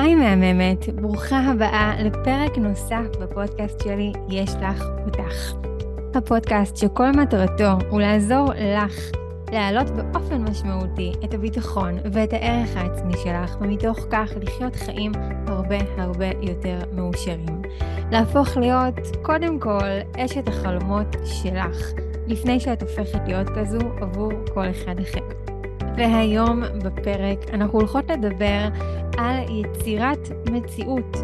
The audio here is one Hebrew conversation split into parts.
היי מהממת, ברוכה הבאה לפרק נוסף בפודקאסט שלי, יש לך אותך. הפודקאסט שכל מטרתו הוא לעזור לך להעלות באופן משמעותי את הביטחון ואת הערך העצמי שלך, ומתוך כך לחיות חיים הרבה הרבה יותר מאושרים. להפוך להיות, קודם כל, אשת החלומות שלך, לפני שאת הופכת להיות כזו עבור כל אחד אחר. והיום בפרק אנחנו הולכות לדבר על יצירת מציאות.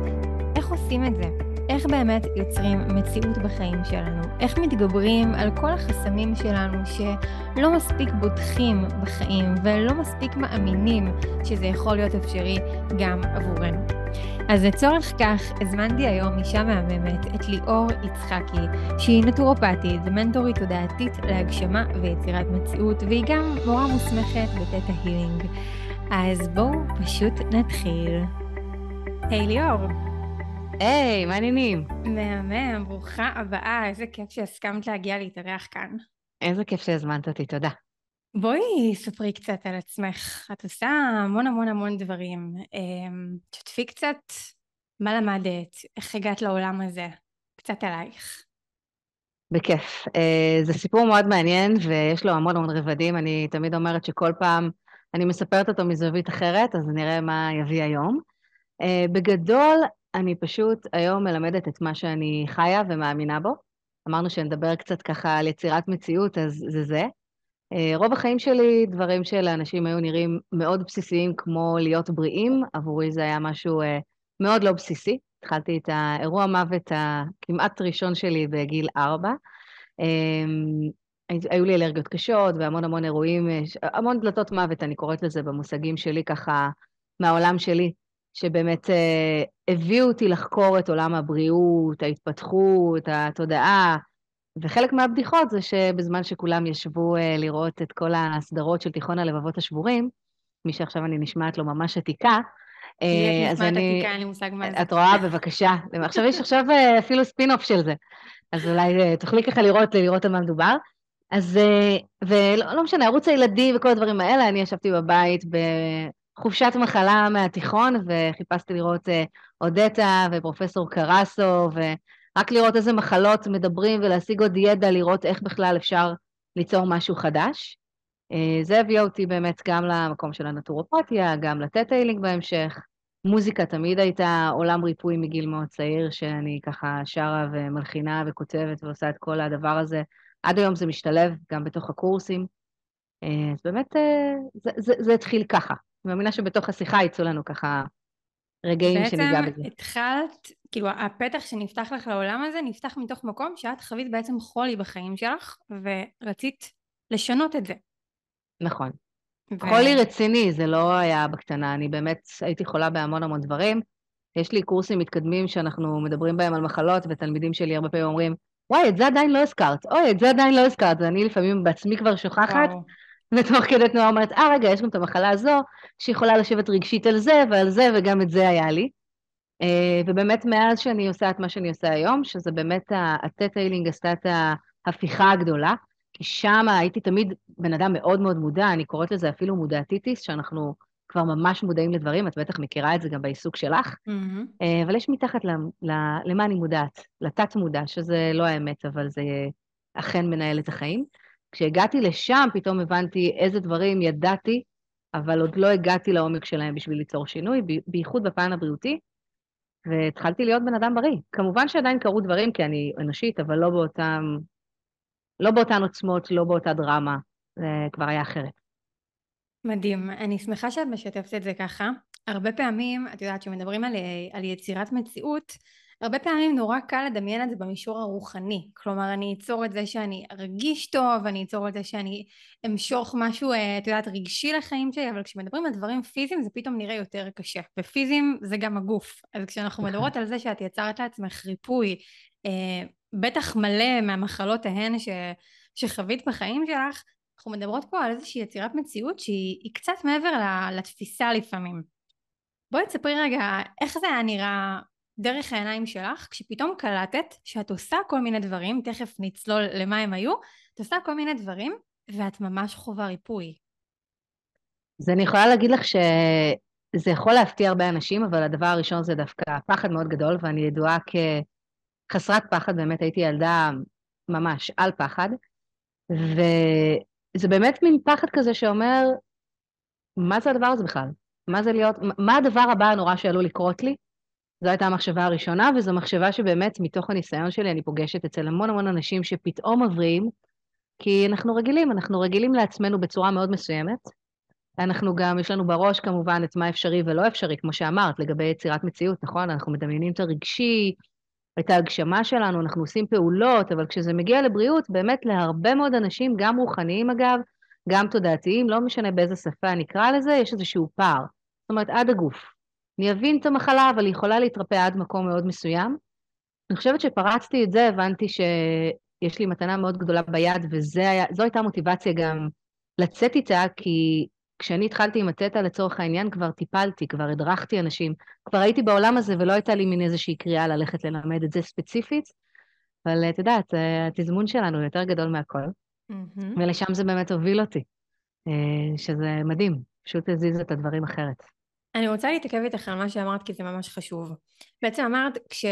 איך עושים את זה? איך באמת יוצרים מציאות בחיים שלנו? איך מתגברים על כל החסמים שלנו שלא מספיק בוטחים בחיים ולא מספיק מאמינים שזה יכול להיות אפשרי גם עבורנו? אז לצורך כך הזמנתי היום אישה מהממת, את ליאור יצחקי, שהיא נטורופטית ומנטורית תודעתית להגשמה ויצירת מציאות, והיא גם מורה מוסמכת בתטא הילינג. אז בואו פשוט נתחיל. היי hey, ליאור. היי, hey, מה העניינים? מהמם, ברוכה הבאה, איזה כיף שהסכמת להגיע להתארח כאן. איזה כיף שהזמנת אותי, תודה. בואי ספרי קצת על עצמך. את עושה המון המון המון דברים. אמ, תשתפי קצת מה למדת, איך הגעת לעולם הזה, קצת עלייך. בכיף. אה, זה סיפור מאוד מעניין ויש לו המון המון רבדים. אני תמיד אומרת שכל פעם אני מספרת אותו מזווית אחרת, אז נראה מה יביא היום. אה, בגדול, אני פשוט היום מלמדת את מה שאני חיה ומאמינה בו. אמרנו שנדבר קצת ככה על יצירת מציאות, אז זה זה. אה, רוב החיים שלי, דברים שלאנשים היו נראים מאוד בסיסיים, כמו להיות בריאים, עבורי זה היה משהו אה, מאוד לא בסיסי. התחלתי את האירוע מוות הכמעט ראשון שלי בגיל ארבע. אמ, היו לי אלרגיות קשות והמון המון אירועים, אה, המון דלתות מוות, אני קוראת לזה במושגים שלי ככה, מהעולם שלי, שבאמת הביאו אותי לחקור את עולם הבריאות, ההתפתחות, התודעה, וחלק מהבדיחות זה שבזמן שכולם ישבו uh, לראות את כל הסדרות של תיכון הלבבות השבורים, מי שעכשיו אני נשמעת לו ממש עתיקה, אה, אז אני... עתיקה, אין לי מושג מה זה. את רואה, בבקשה. עכשיו יש עכשיו uh, אפילו ספין-אוף של זה. אז אולי תוכלי ככה לראות, לראות על מה מדובר. אז, ולא לא משנה, ערוץ הילדים וכל הדברים האלה, אני ישבתי בבית בחופשת מחלה מהתיכון, וחיפשתי לראות אודטה ופרופסור קרסו, ו... רק לראות איזה מחלות מדברים ולהשיג עוד ידע, לראות איך בכלל אפשר ליצור משהו חדש. אה, זה הביא אותי באמת גם למקום של הנטורופתיה, גם לטטאילינג בהמשך. מוזיקה תמיד הייתה עולם ריפוי מגיל מאוד צעיר, שאני ככה שרה ומלחינה וכותבת ועושה את כל הדבר הזה. עד היום זה משתלב גם בתוך הקורסים. אה, אז באמת אה, זה, זה, זה התחיל ככה. אני מאמינה שבתוך השיחה יצאו לנו ככה רגעים שניגע בזה. בעצם התחלת, כאילו הפתח שנפתח לך לעולם הזה נפתח מתוך מקום שאת חווית בעצם חולי בחיים שלך ורצית לשנות את זה. נכון. ו... חולי רציני, זה לא היה בקטנה, אני באמת הייתי חולה בהמון המון דברים. יש לי קורסים מתקדמים שאנחנו מדברים בהם על מחלות, ותלמידים שלי הרבה פעמים אומרים, וואי, את זה עדיין לא הזכרת, אוי, את זה עדיין לא הזכרת, ואני לפעמים בעצמי כבר שוכחת, וואו. ותוך כדי תנועה אומרת, אה, רגע, יש גם את המחלה הזו, שיכולה לשבת רגשית על זה ועל זה, וגם את זה היה לי. אה, ובאמת מאז שאני עושה את מה שאני עושה היום, שזה באמת הטטאילינג עשתה את ההפיכה הגדולה, כי שם הייתי תמיד בן אדם מאוד מאוד מודע, אני קוראת לזה אפילו מודעתיטיס, שאנחנו כבר ממש מודעים לדברים, את בטח מכירה את זה גם בעיסוק שלך, mm-hmm. אבל יש מתחת למה אני מודעת, לתת-מודע, שזה לא האמת, אבל זה אכן מנהל את החיים. כשהגעתי לשם, פתאום הבנתי איזה דברים ידעתי, אבל עוד לא הגעתי לעומק שלהם בשביל ליצור שינוי, בייחוד בפן הבריאותי, והתחלתי להיות בן אדם בריא. כמובן שעדיין קרו דברים, כי אני אנושית, אבל לא באותם, לא באותן עוצמות, לא באותה דרמה, זה כבר היה אחרת. מדהים. אני שמחה שאת משתפת את זה ככה. הרבה פעמים, את יודעת, כשמדברים על, על יצירת מציאות, הרבה פעמים נורא קל לדמיין את זה במישור הרוחני, כלומר אני אצור את זה שאני ארגיש טוב, אני אצור את זה שאני אמשוך משהו, אה, את יודעת, רגשי לחיים שלי, אבל כשמדברים על דברים פיזיים זה פתאום נראה יותר קשה, ופיזיים זה גם הגוף, אז כשאנחנו נכון. מדברות על זה שאת יצרת לעצמך ריפוי, אה, בטח מלא מהמחלות ההן ש, שחווית בחיים שלך, אנחנו מדברות פה על איזושהי יצירת מציאות שהיא קצת מעבר לתפיסה לפעמים. בואי תספרי רגע איך זה היה נראה דרך העיניים שלך, כשפתאום קלטת שאת עושה כל מיני דברים, תכף נצלול למה הם היו, את עושה כל מיני דברים, ואת ממש חווה ריפוי. אז אני יכולה להגיד לך זה יכול להפתיע הרבה אנשים, אבל הדבר הראשון זה דווקא פחד מאוד גדול, ואני ידועה כחסרת פחד, באמת הייתי ילדה ממש על פחד, וזה באמת מין פחד כזה שאומר, מה זה הדבר הזה בכלל? מה זה להיות, מה הדבר הבא הנורא שעלול לקרות לי? זו הייתה המחשבה הראשונה, וזו מחשבה שבאמת מתוך הניסיון שלי אני פוגשת אצל המון המון אנשים שפתאום עוברים, כי אנחנו רגילים, אנחנו רגילים לעצמנו בצורה מאוד מסוימת. אנחנו גם, יש לנו בראש כמובן את מה אפשרי ולא אפשרי, כמו שאמרת, לגבי יצירת מציאות, נכון? אנחנו מדמיינים את הרגשי, את ההגשמה שלנו, אנחנו עושים פעולות, אבל כשזה מגיע לבריאות, באמת להרבה מאוד אנשים, גם רוחניים אגב, גם תודעתיים, לא משנה באיזה שפה נקרא לזה, יש איזשהו פער. זאת אומרת, עד הגוף. אני אבין את המחלה, אבל היא יכולה להתרפא עד מקום מאוד מסוים. אני חושבת שפרצתי את זה, הבנתי שיש לי מתנה מאוד גדולה ביד, וזו הייתה מוטיבציה גם לצאת איתה, כי כשאני התחלתי עם התטא לצורך העניין, כבר טיפלתי, כבר הדרכתי אנשים, כבר הייתי בעולם הזה ולא הייתה לי מין איזושהי קריאה ללכת ללמד את זה ספציפית, אבל את יודעת, התזמון שלנו יותר גדול מהכל, mm-hmm. ולשם זה באמת הוביל אותי, אה, שזה מדהים, פשוט הזיז את הדברים אחרת. אני רוצה להתעכב איתך על מה שאמרת, כי זה ממש חשוב. בעצם אמרת, כש,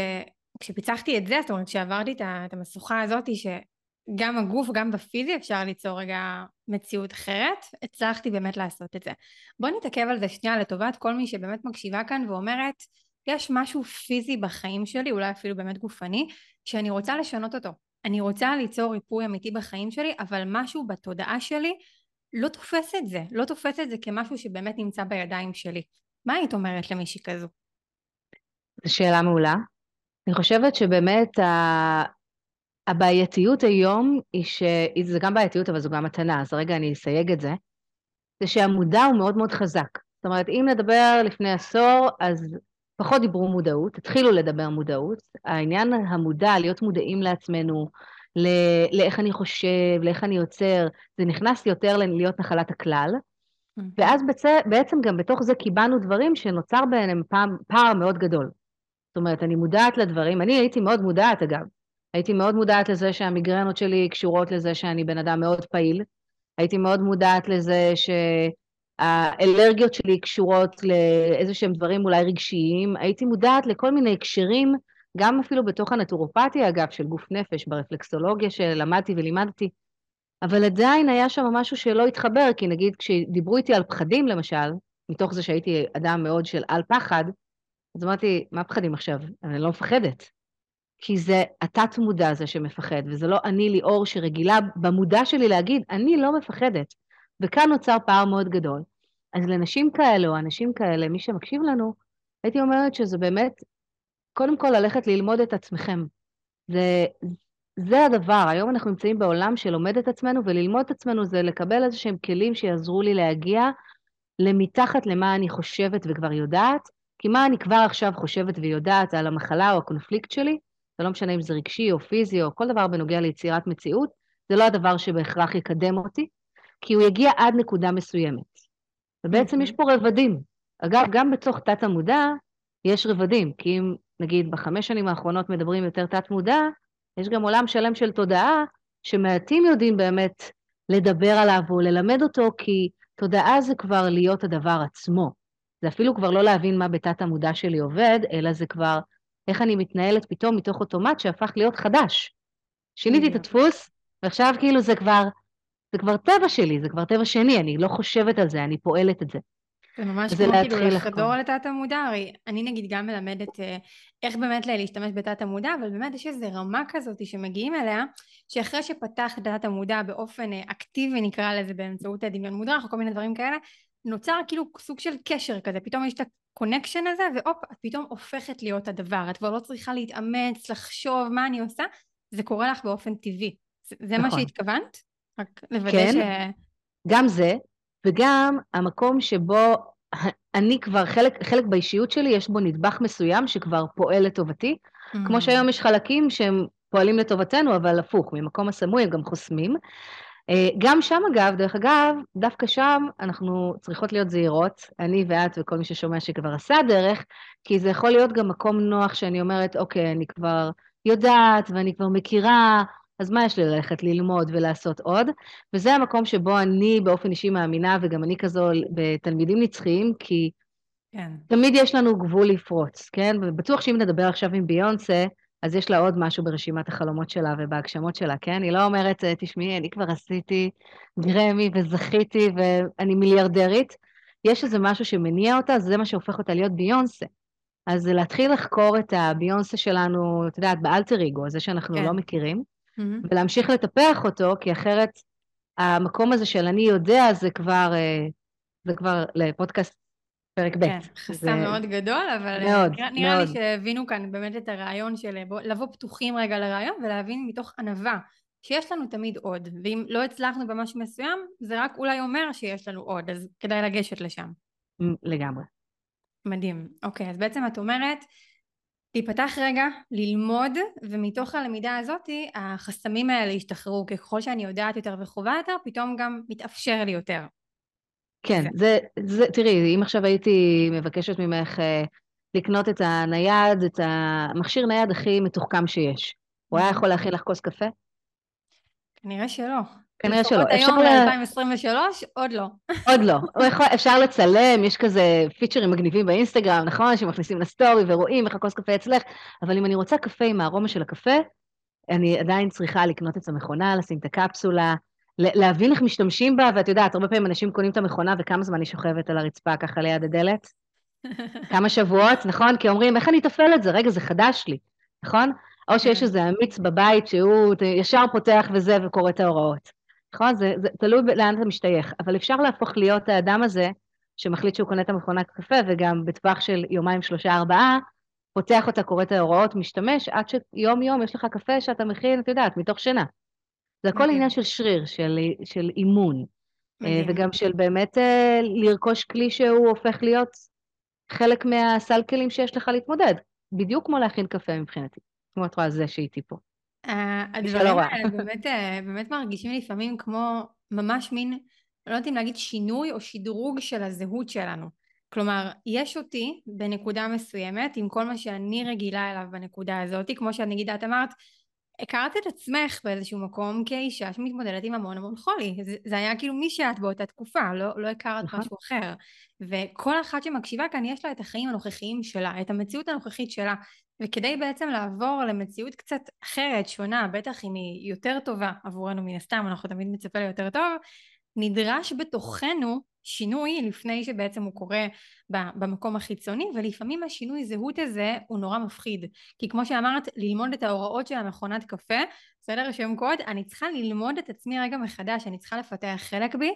כשפיצחתי את זה, זאת אומרת, כשעברתי את המשוכה הזאת, שגם הגוף, גם בפיזי אפשר ליצור רגע מציאות אחרת, הצלחתי באמת לעשות את זה. בואי נתעכב על זה שנייה לטובת כל מי שבאמת מקשיבה כאן ואומרת, יש משהו פיזי בחיים שלי, אולי אפילו באמת גופני, שאני רוצה לשנות אותו. אני רוצה ליצור ריפוי אמיתי בחיים שלי, אבל משהו בתודעה שלי לא תופס את זה, לא תופס את זה כמשהו שבאמת נמצא בידיים שלי. מה היית אומרת למישהי כזו? זו שאלה מעולה. אני חושבת שבאמת ה... הבעייתיות היום היא ש... זה גם בעייתיות, אבל זו גם מתנה, אז רגע אני אסייג את זה. זה שהמודע הוא מאוד מאוד חזק. זאת אומרת, אם נדבר לפני עשור, אז פחות דיברו מודעות, התחילו לדבר מודעות. העניין המודע, להיות מודעים לעצמנו, ל... לאיך אני חושב, לאיך אני יוצר, זה נכנס יותר להיות נחלת הכלל. ואז בעצם גם בתוך זה קיבלנו דברים שנוצר ביניהם פער מאוד גדול. זאת אומרת, אני מודעת לדברים, אני הייתי מאוד מודעת אגב, הייתי מאוד מודעת לזה שהמיגרנות שלי קשורות לזה שאני בן אדם מאוד פעיל, הייתי מאוד מודעת לזה שהאלרגיות שלי קשורות לאיזה שהם דברים אולי רגשיים, הייתי מודעת לכל מיני הקשרים, גם אפילו בתוך הנטורופתיה אגב, של גוף נפש, ברפלקסולוגיה שלמדתי ולימדתי, אבל עדיין היה שם משהו שלא התחבר, כי נגיד כשדיברו איתי על פחדים למשל, מתוך זה שהייתי אדם מאוד של על פחד, אז אמרתי, מה פחדים עכשיו? אני לא מפחדת. כי זה התת-מודע הזה שמפחד, וזה לא אני ליאור שרגילה במודע שלי להגיד, אני לא מפחדת. וכאן נוצר פער מאוד גדול. אז לנשים כאלה או אנשים כאלה, מי שמקשיב לנו, הייתי אומרת שזה באמת, קודם כל ללכת ללמוד את עצמכם. זה, זה הדבר, היום אנחנו נמצאים בעולם שלומד את עצמנו, וללמוד את עצמנו זה לקבל איזה שהם כלים שיעזרו לי להגיע למתחת למה אני חושבת וכבר יודעת, כי מה אני כבר עכשיו חושבת ויודעת על המחלה או הקונפליקט שלי, זה לא משנה אם זה רגשי או פיזי או כל דבר בנוגע ליצירת מציאות, זה לא הדבר שבהכרח יקדם אותי, כי הוא יגיע עד נקודה מסוימת. ובעצם יש פה רבדים. אגב, גם בתוך תת-המודע יש רבדים, כי אם נגיד בחמש שנים האחרונות מדברים יותר תת-מודע, יש גם עולם שלם של תודעה, שמעטים יודעים באמת לדבר עליו או ללמד אותו, כי תודעה זה כבר להיות הדבר עצמו. זה אפילו כבר לא להבין מה בתת המודע שלי עובד, אלא זה כבר איך אני מתנהלת פתאום מתוך אוטומט שהפך להיות חדש. שיניתי את הדפוס, ועכשיו כאילו זה כבר, זה כבר טבע שלי, זה כבר טבע שני, אני לא חושבת על זה, אני פועלת את זה. זה ממש כמו כאילו לחדור לתת המודע, הרי אני נגיד גם מלמדת אה, איך באמת להשתמש בתת המודע, אבל באמת יש איזו רמה כזאת שמגיעים אליה, שאחרי שפתח תת המודע באופן אה, אקטיבי נקרא לזה באמצעות הדמיון מודרך או כל מיני דברים כאלה, נוצר כאילו סוג של קשר כזה, פתאום יש את ה connection הזה והופ, את פתאום הופכת להיות הדבר, את כבר לא צריכה להתאמץ, לחשוב מה אני עושה, זה קורה לך באופן טבעי. זה, זה נכון. מה שהתכוונת? רק לוודא כן, ש... גם זה, וגם המקום שבו אני כבר, חלק, חלק באישיות שלי, יש בו נדבך מסוים שכבר פועל לטובתי, mm-hmm. כמו שהיום יש חלקים שהם פועלים לטובתנו, אבל הפוך, ממקום הסמוי הם גם חוסמים. אה, גם שם אגב, דרך אגב, דווקא שם אנחנו צריכות להיות זהירות, אני ואת וכל מי ששומע שכבר עשה דרך, כי זה יכול להיות גם מקום נוח שאני אומרת, אוקיי, אני כבר יודעת ואני כבר מכירה, אז מה יש לי ללכת ללמוד ולעשות עוד? וזה המקום שבו אני באופן אישי מאמינה, וגם אני כזו בתלמידים נצחיים, כי כן. תמיד יש לנו גבול לפרוץ, כן? ובטוח שאם נדבר עכשיו עם ביונסה, אז יש לה עוד משהו ברשימת החלומות שלה ובהגשמות שלה, כן? היא לא אומרת, תשמעי, אני כבר עשיתי גרמי וזכיתי ואני מיליארדרית. יש איזה משהו שמניע אותה, זה מה שהופך אותה להיות ביונסה. אז להתחיל לחקור את הביונסה שלנו, את יודעת, באלטר איגו, זה שאנחנו כן. לא מכירים, mm-hmm. ולהמשיך לטפח אותו, כי אחרת המקום הזה של אני יודע, זה כבר, אה, זה כבר לפודקאסט פרק ב'. כן, חסם זה... מאוד גדול, אבל אה, מאוד, נראה, נראה מאוד. לי שהבינו כאן באמת את הרעיון של בוא, לבוא פתוחים רגע לרעיון ולהבין מתוך ענווה שיש לנו תמיד עוד, ואם לא הצלחנו במשהו מסוים, זה רק אולי אומר שיש לנו עוד, אז כדאי לגשת לשם. לגמרי. מדהים. אוקיי, אז בעצם את אומרת, להיפתח רגע, ללמוד, ומתוך הלמידה הזאת החסמים האלה ישתחררו, ככל שאני יודעת יותר וחובה יותר, פתאום גם מתאפשר לי יותר. כן, זה, זה, תראי, אם עכשיו הייתי מבקשת ממך אה, לקנות את הנייד, את המכשיר נייד הכי מתוחכם שיש, הוא היה יכול להכין לך כוס קפה? כנראה שלא. כנראה שלא. היום ל-2023, עוד לא. עוד לא. יכול, אפשר לצלם, יש כזה פיצ'רים מגניבים באינסטגרם, נכון? שמכניסים לסטורי ורואים איך הכוס קפה אצלך, אבל אם אני רוצה קפה עם הארומה של הקפה, אני עדיין צריכה לקנות את המכונה, לשים את הקפסולה, להבין איך משתמשים בה, ואת יודעת, הרבה פעמים אנשים קונים את המכונה וכמה זמן היא שוכבת על הרצפה ככה ליד הדלת? כמה שבועות, נכון? כי אומרים, איך אני אתפעל את זה? רגע, זה חדש לי, נכון? או שיש כן. איזה אמיץ בבית שהוא ישר פותח וזה וקורא את ההוראות. נכון? זה, זה תלוי לאן אתה משתייך, אבל אפשר להפוך להיות האדם הזה שמחליט שהוא קונה את המכונת קפה, וגם בטווח של יומיים, שלושה, ארבעה, פותח אותה, קורא את ההוראות, משתמש, עד שיום יום יש לך קפה שאתה מכין, את יודעת, מתוך שינה. זה הכל עניין של שריר, של, של אימון. אה. וגם של באמת אה, לרכוש כלי שהוא הופך להיות חלק מהסל כלים שיש לך להתמודד. בדיוק כמו להכין קפה מבחינתי. כמו את רואה, זה שאיתי פה. הדברים האלה באמת, אה, באמת מרגישים לפעמים כמו ממש מין, לא יודעת אם להגיד שינוי או שדרוג של הזהות שלנו. כלומר, יש אותי בנקודה מסוימת עם כל מה שאני רגילה אליו בנקודה הזאת, כמו שאת נגיד את אמרת, הכרת את עצמך באיזשהו מקום כאישה שמתמודדת עם המון המון חולי. זה, זה היה כאילו מי שאת באותה תקופה, לא, לא הכרת נכון. משהו אחר. וכל אחת שמקשיבה כאן יש לה את החיים הנוכחיים שלה, את המציאות הנוכחית שלה. וכדי בעצם לעבור למציאות קצת אחרת, שונה, בטח אם היא יותר טובה עבורנו מן הסתם, אנחנו תמיד מצפה ליותר טוב, נדרש בתוכנו שינוי לפני שבעצם הוא קורה במקום החיצוני ולפעמים השינוי זהות הזה הוא נורא מפחיד כי כמו שאמרת ללמוד את ההוראות של המכונת קפה בסדר שם קוד אני צריכה ללמוד את עצמי רגע מחדש אני צריכה לפתח חלק בי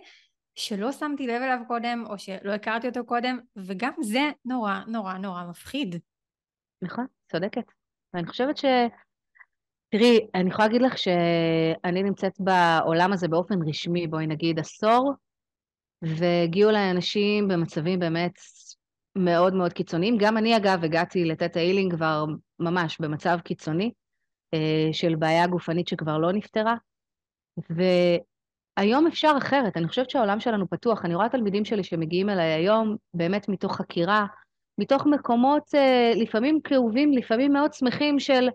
שלא שמתי לב אליו קודם או שלא הכרתי אותו קודם וגם זה נורא נורא נורא מפחיד. נכון צודקת ואני חושבת ש... תראי, אני יכולה להגיד לך שאני נמצאת בעולם הזה באופן רשמי, בואי נגיד עשור, והגיעו אליי אנשים במצבים באמת מאוד מאוד קיצוניים. גם אני, אגב, הגעתי לתת האילינג כבר ממש במצב קיצוני, אה, של בעיה גופנית שכבר לא נפתרה. והיום אפשר אחרת, אני חושבת שהעולם שלנו פתוח. אני רואה תלמידים שלי שמגיעים אליי היום באמת מתוך חקירה, מתוך מקומות אה, לפעמים כאובים, לפעמים מאוד שמחים של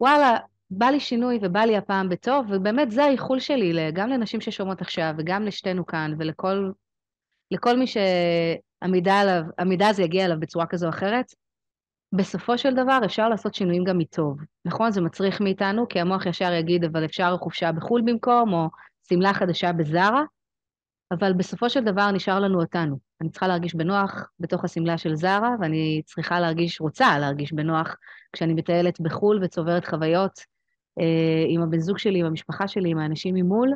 וואלה, בא לי שינוי ובא לי הפעם בטוב, ובאמת זה האיחול שלי גם לנשים ששומעות עכשיו וגם לשתינו כאן ולכל לכל מי שהמידע עליו, הזה יגיע אליו בצורה כזו או אחרת. בסופו של דבר אפשר לעשות שינויים גם מטוב. נכון? זה מצריך מאיתנו, כי המוח ישר יגיד, אבל אפשר חופשה בחו"ל במקום, או שמלה חדשה בזארה, אבל בסופו של דבר נשאר לנו אותנו. אני צריכה להרגיש בנוח בתוך השמלה של זארה, ואני צריכה להרגיש, רוצה להרגיש בנוח כשאני מטיילת בחו"ל וצוברת חוויות אה, עם הבן זוג שלי, עם המשפחה שלי, עם האנשים ממול,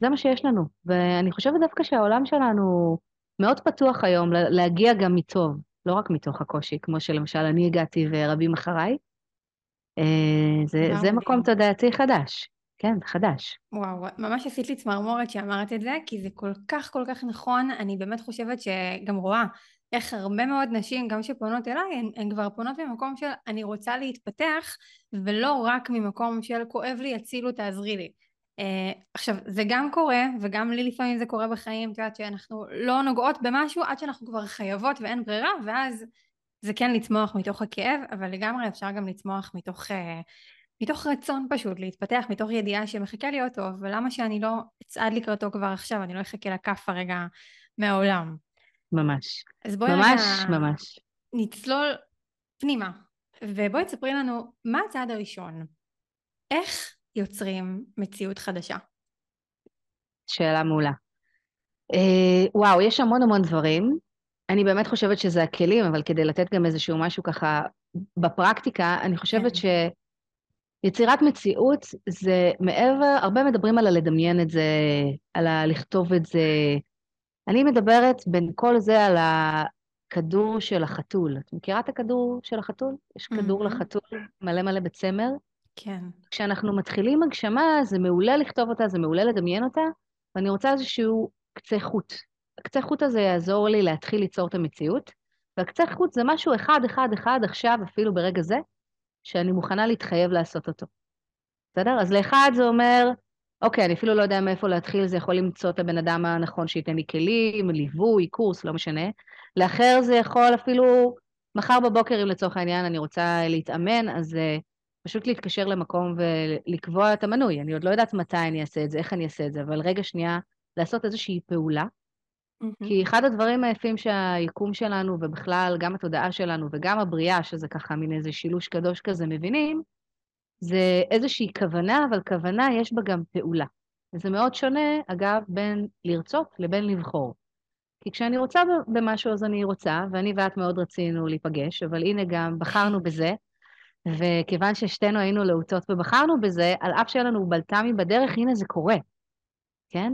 זה מה שיש לנו. ואני חושבת דווקא שהעולם שלנו מאוד פתוח היום להגיע גם מטוב, לא רק מתוך הקושי, כמו שלמשל אני הגעתי ורבים אחריי. אה, זה, זה מקום תודעתי חדש. כן, חדש. וואו, ממש עשית לי צמרמורת שאמרת את זה, כי זה כל כך כל כך נכון, אני באמת חושבת שגם רואה איך הרבה מאוד נשים, גם שפונות אליי, הן, הן כבר פונות ממקום של אני רוצה להתפתח, ולא רק ממקום של כואב לי, הצילו, תעזרי לי. Uh, עכשיו, זה גם קורה, וגם לי לפעמים זה קורה בחיים, את יודעת שאנחנו לא נוגעות במשהו עד שאנחנו כבר חייבות ואין ברירה, ואז זה כן לצמוח מתוך הכאב, אבל לגמרי אפשר גם לצמוח מתוך, uh, מתוך רצון פשוט להתפתח, מתוך ידיעה שמחכה להיות טוב, ולמה שאני לא אצעד לקראתו כבר עכשיו, אני לא אחכה לכף הרגע מהעולם. ממש. אז בואי ממש, רגע ממש. נצלול פנימה, ובואי תספרי לנו מה הצעד הראשון. איך יוצרים מציאות חדשה? שאלה מעולה. אה, וואו, יש המון המון דברים. אני באמת חושבת שזה הכלים, אבל כדי לתת גם איזשהו משהו ככה בפרקטיקה, אני חושבת כן. שיצירת מציאות זה מעבר, הרבה מדברים על הלדמיין את זה, על הלכתוב את זה. אני מדברת בין כל זה על הכדור של החתול. את מכירה את הכדור של החתול? יש כדור מהמם. לחתול מלא מלא בצמר. כן. כשאנחנו מתחילים הגשמה, זה מעולה לכתוב אותה, זה מעולה לדמיין אותה, ואני רוצה איזשהו קצה חוט. הקצה חוט הזה יעזור לי להתחיל ליצור את המציאות, והקצה חוט זה משהו אחד, אחד, אחד, עכשיו, אפילו ברגע זה, שאני מוכנה להתחייב לעשות אותו. בסדר? אז לאחד זה אומר, אוקיי, אני אפילו לא יודע מאיפה להתחיל, זה יכול למצוא את הבן אדם הנכון שייתן לי כלים, ליווי, קורס, לא משנה. לאחר זה יכול אפילו, מחר בבוקר, אם לצורך העניין אני רוצה להתאמן, אז uh, פשוט להתקשר למקום ולקבוע את המנוי. אני עוד לא יודעת מתי אני אעשה את זה, איך אני אעשה את זה, אבל רגע שנייה, לעשות איזושהי פעולה. מהמם. כי אחד הדברים היפים שהיקום שלנו, ובכלל גם התודעה שלנו וגם הבריאה, שזה ככה מין איזה שילוש קדוש כזה, מבינים, זה איזושהי כוונה, אבל כוונה יש בה גם פעולה. וזה מאוד שונה, אגב, בין לרצות לבין לבחור. כי כשאני רוצה במשהו אז אני רוצה, ואני ואת מאוד רצינו להיפגש, אבל הנה גם בחרנו בזה, וכיוון ששתינו היינו להוטות ובחרנו בזה, על אף שהיה לנו בלת"מים בדרך, הנה זה קורה, כן?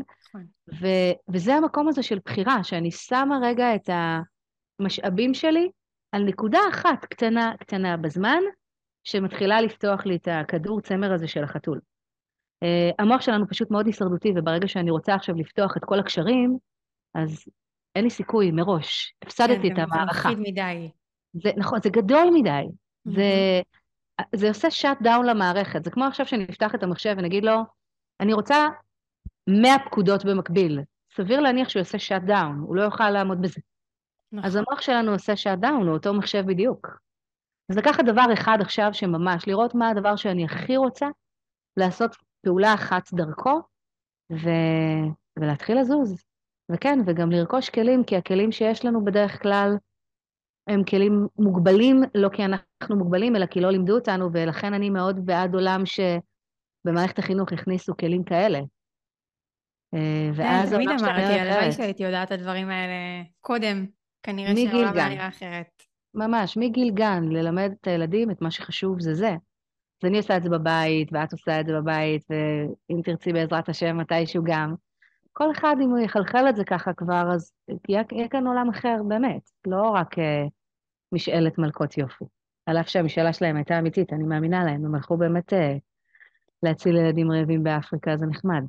ו- וזה המקום הזה של בחירה, שאני שמה רגע את המשאבים שלי על נקודה אחת קטנה, קטנה בזמן, שמתחילה לפתוח לי את הכדור צמר הזה של החתול. Uh, המוח שלנו פשוט מאוד הישרדותי, וברגע שאני רוצה עכשיו לפתוח את כל הקשרים, אז אין לי סיכוי מראש. הפסדתי כן, את גם זה המערכה. מפחיד מדי. זה, נכון, זה גדול מדי. זה, מהמם. זה עושה שאט דאון למערכת. זה כמו עכשיו שאני אפתח את המחשב ונגיד לו, אני רוצה 100 פקודות במקביל. סביר להניח שהוא יעשה shut down, הוא לא יוכל לעמוד בזה. אז נכון. המוח שלנו עושה shut down, הוא אותו מחשב בדיוק. אז לקחת דבר אחד עכשיו שממש, לראות מה הדבר שאני הכי רוצה, לעשות פעולה אחת דרכו, ו... ולהתחיל לזוז. וכן, וגם לרכוש כלים, כי הכלים שיש לנו בדרך כלל הם כלים מוגבלים, לא כי אנחנו מוגבלים, אלא כי לא לימדו אותנו, ולכן אני מאוד בעד עולם שבמערכת החינוך הכניסו כלים כאלה. אה, כן, ואז תמיד העולם שלנו אמרתי, נראה הלוואי אחרת. שהייתי יודעת את הדברים האלה קודם. כנראה שהעולם היה. נראה אחרת. ממש, מגיל גן, ללמד את הילדים את מה שחשוב זה זה. אז אני עושה את זה בבית, ואת עושה את זה בבית, ואם תרצי בעזרת השם מתישהו גם. כל אחד, אם הוא יחלחל את זה ככה כבר, אז יהיה, יהיה כאן עולם אחר באמת, לא רק אה, משאלת מלכות יופי. על אף שהמשאלה שלהם הייתה אמיתית, אני מאמינה להם, הם הלכו באמת אה, להציל ילדים רעבים באפריקה, זה נחמד.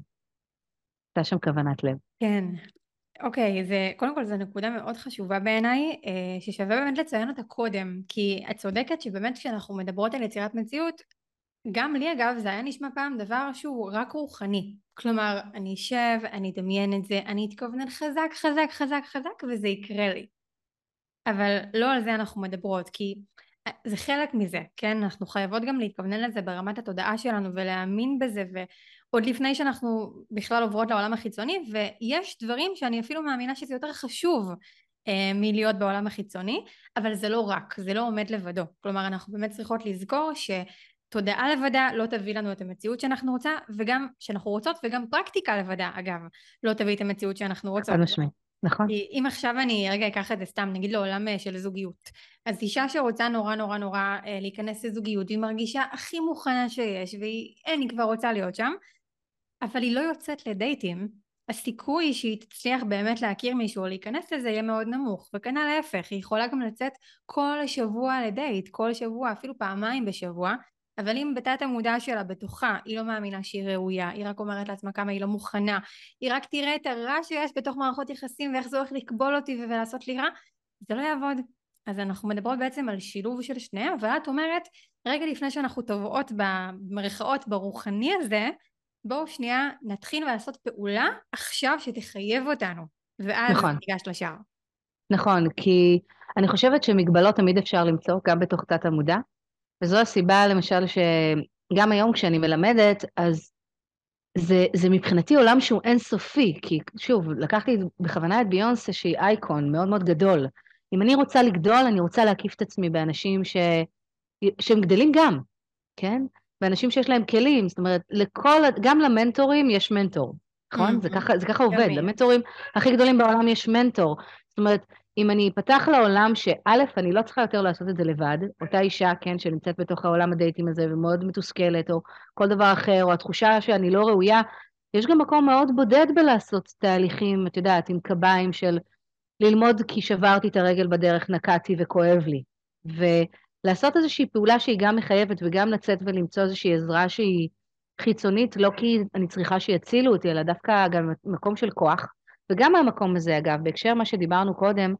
הייתה שם כוונת לב. כן. אוקיי, זה, קודם כל זו נקודה מאוד חשובה בעיניי, אה, ששווה באמת לציין אותה קודם, כי את צודקת שבאמת כשאנחנו מדברות על יצירת מציאות, גם לי אגב זה היה נשמע פעם דבר שהוא רק רוחני. כלומר, אני אשב, אני אדמיין את זה, אני אתכוונן חזק חזק חזק חזק וזה יקרה לי. אבל לא על זה אנחנו מדברות, כי זה חלק מזה, כן? אנחנו חייבות גם להתכוונן לזה ברמת התודעה שלנו ולהאמין בזה ועוד לפני שאנחנו בכלל עוברות לעולם החיצוני ויש דברים שאני אפילו מאמינה שזה יותר חשוב אה, מלהיות בעולם החיצוני אבל זה לא רק, זה לא עומד לבדו כלומר אנחנו באמת צריכות לזכור שתודעה לבדה לא תביא לנו את המציאות שאנחנו רוצה וגם שאנחנו רוצות וגם פרקטיקה לבדה אגב לא תביא את המציאות שאנחנו רוצות חד משמעית. נכון. כי אם עכשיו אני רגע אקח את זה סתם נגיד לעולם אה, של זוגיות אז אישה שרוצה נורא נורא נורא אה, להיכנס לזוגיות היא מרגישה הכי מוכנה שיש והיא אין היא כבר רוצה להיות שם אבל היא לא יוצאת לדייטים הסיכוי שהיא תצליח באמת להכיר מישהו או להיכנס לזה יהיה מאוד נמוך וכנ"ל להפך היא יכולה גם לצאת כל שבוע לדייט כל שבוע אפילו פעמיים בשבוע אבל אם בתת המודע שלה בתוכה היא לא מאמינה שהיא ראויה, היא רק אומרת לעצמה כמה היא לא מוכנה, היא רק תראה את הרע שיש בתוך מערכות יחסים ואיך זה הולך לקבול אותי ולעשות לי רע, זה לא יעבוד. אז אנחנו מדברות בעצם על שילוב של שניהם, אבל את אומרת, רגע לפני שאנחנו טובעות במרכאות ברוחני הזה, בואו שנייה נתחיל לעשות פעולה עכשיו שתחייב אותנו, ואז נכון. ניגש לשאר. נכון, כי אני חושבת שמגבלות תמיד אפשר למצוא, גם בתוך תת המודע, וזו הסיבה למשל שגם היום כשאני מלמדת, אז זה, זה מבחינתי עולם שהוא אינסופי, כי שוב, לקחתי בכוונה את ביונסה שהיא אייקון מאוד מאוד גדול. אם אני רוצה לגדול, אני רוצה להקיף את עצמי באנשים ש... שהם גדלים גם, כן? באנשים שיש להם כלים, זאת אומרת, לכל, גם למנטורים יש מנטור, נכון? Mm-hmm. זה ככה, זה ככה עובד, למנטורים הכי גדולים בעולם יש מנטור. זאת אומרת, אם אני אפתח לעולם שא', אני לא צריכה יותר לעשות את זה לבד, אותה אישה, כן, שנמצאת בתוך העולם הדייטים הזה ומאוד מתוסכלת, או כל דבר אחר, או התחושה שאני לא ראויה, יש גם מקום מאוד בודד בלעשות תהליכים, את יודעת, עם קביים של ללמוד כי שברתי את הרגל בדרך, נקעתי וכואב לי. ולעשות איזושהי פעולה שהיא גם מחייבת וגם לצאת ולמצוא איזושהי עזרה שהיא חיצונית, לא כי אני צריכה שיצילו אותי, אלא דווקא גם מקום של כוח. וגם מהמקום הזה, אגב, בהקשר מה שדיברנו קודם,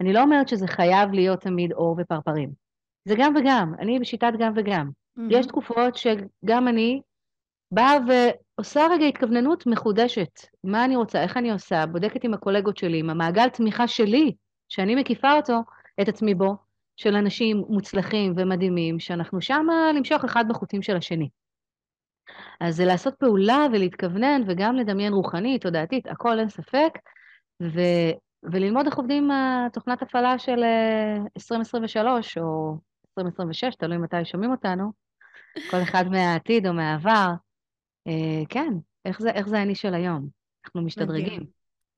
אני לא אומרת שזה חייב להיות תמיד אור ופרפרים. זה גם וגם, אני בשיטת גם וגם. Mm-hmm. יש תקופות שגם אני באה ועושה רגע התכווננות מחודשת. מה אני רוצה, איך אני עושה, בודקת עם הקולגות שלי, עם המעגל תמיכה שלי, שאני מקיפה אותו, את עצמי בו, של אנשים מוצלחים ומדהימים, שאנחנו שמה למשוך אחד בחוטים של השני. אז זה לעשות פעולה ולהתכוונן וגם לדמיין רוחנית, תודעתית, הכל אין ספק, ו, וללמוד איך עובדים תוכנת הפעלה של 2023 אה, או 2026, תלוי מתי שומעים אותנו, כל אחד מהעתיד או מהעבר. אה, כן, איך זה, איך זה אני של היום? אנחנו משתדרגים. מדהים.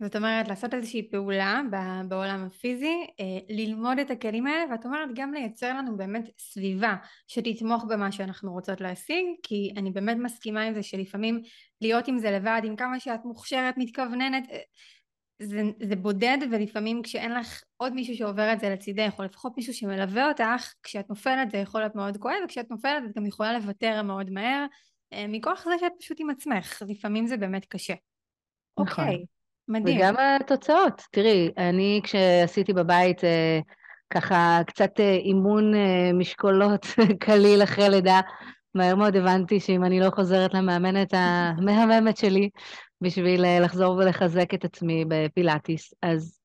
זאת אומרת, לעשות איזושהי פעולה בעולם הפיזי, אה, ללמוד את הכלים האלה, ואת אומרת גם לייצר לנו באמת סביבה שתתמוך במה שאנחנו רוצות להשיג, כי אני באמת מסכימה עם זה שלפעמים להיות עם זה לבד, עם כמה שאת מוכשרת, מתכווננת, אה, זה, זה בודד, ולפעמים כשאין לך עוד מישהו שעובר את זה לצידך, או לפחות מישהו שמלווה אותך, כשאת נופלת זה יכול להיות מאוד כואב, וכשאת נופלת את גם יכולה לוותר מאוד מהר, אה, מכוח זה שאת פשוט עם עצמך, לפעמים זה באמת קשה. נכון. אוקיי. Okay. מדהים. וגם התוצאות. תראי, אני כשעשיתי בבית אה, ככה קצת אה, אימון אה, משקולות קליל אחרי לידה, מהר מאוד הבנתי שאם אני לא חוזרת למאמנת המהממת שלי בשביל לחזור ולחזק את עצמי בפילאטיס, אז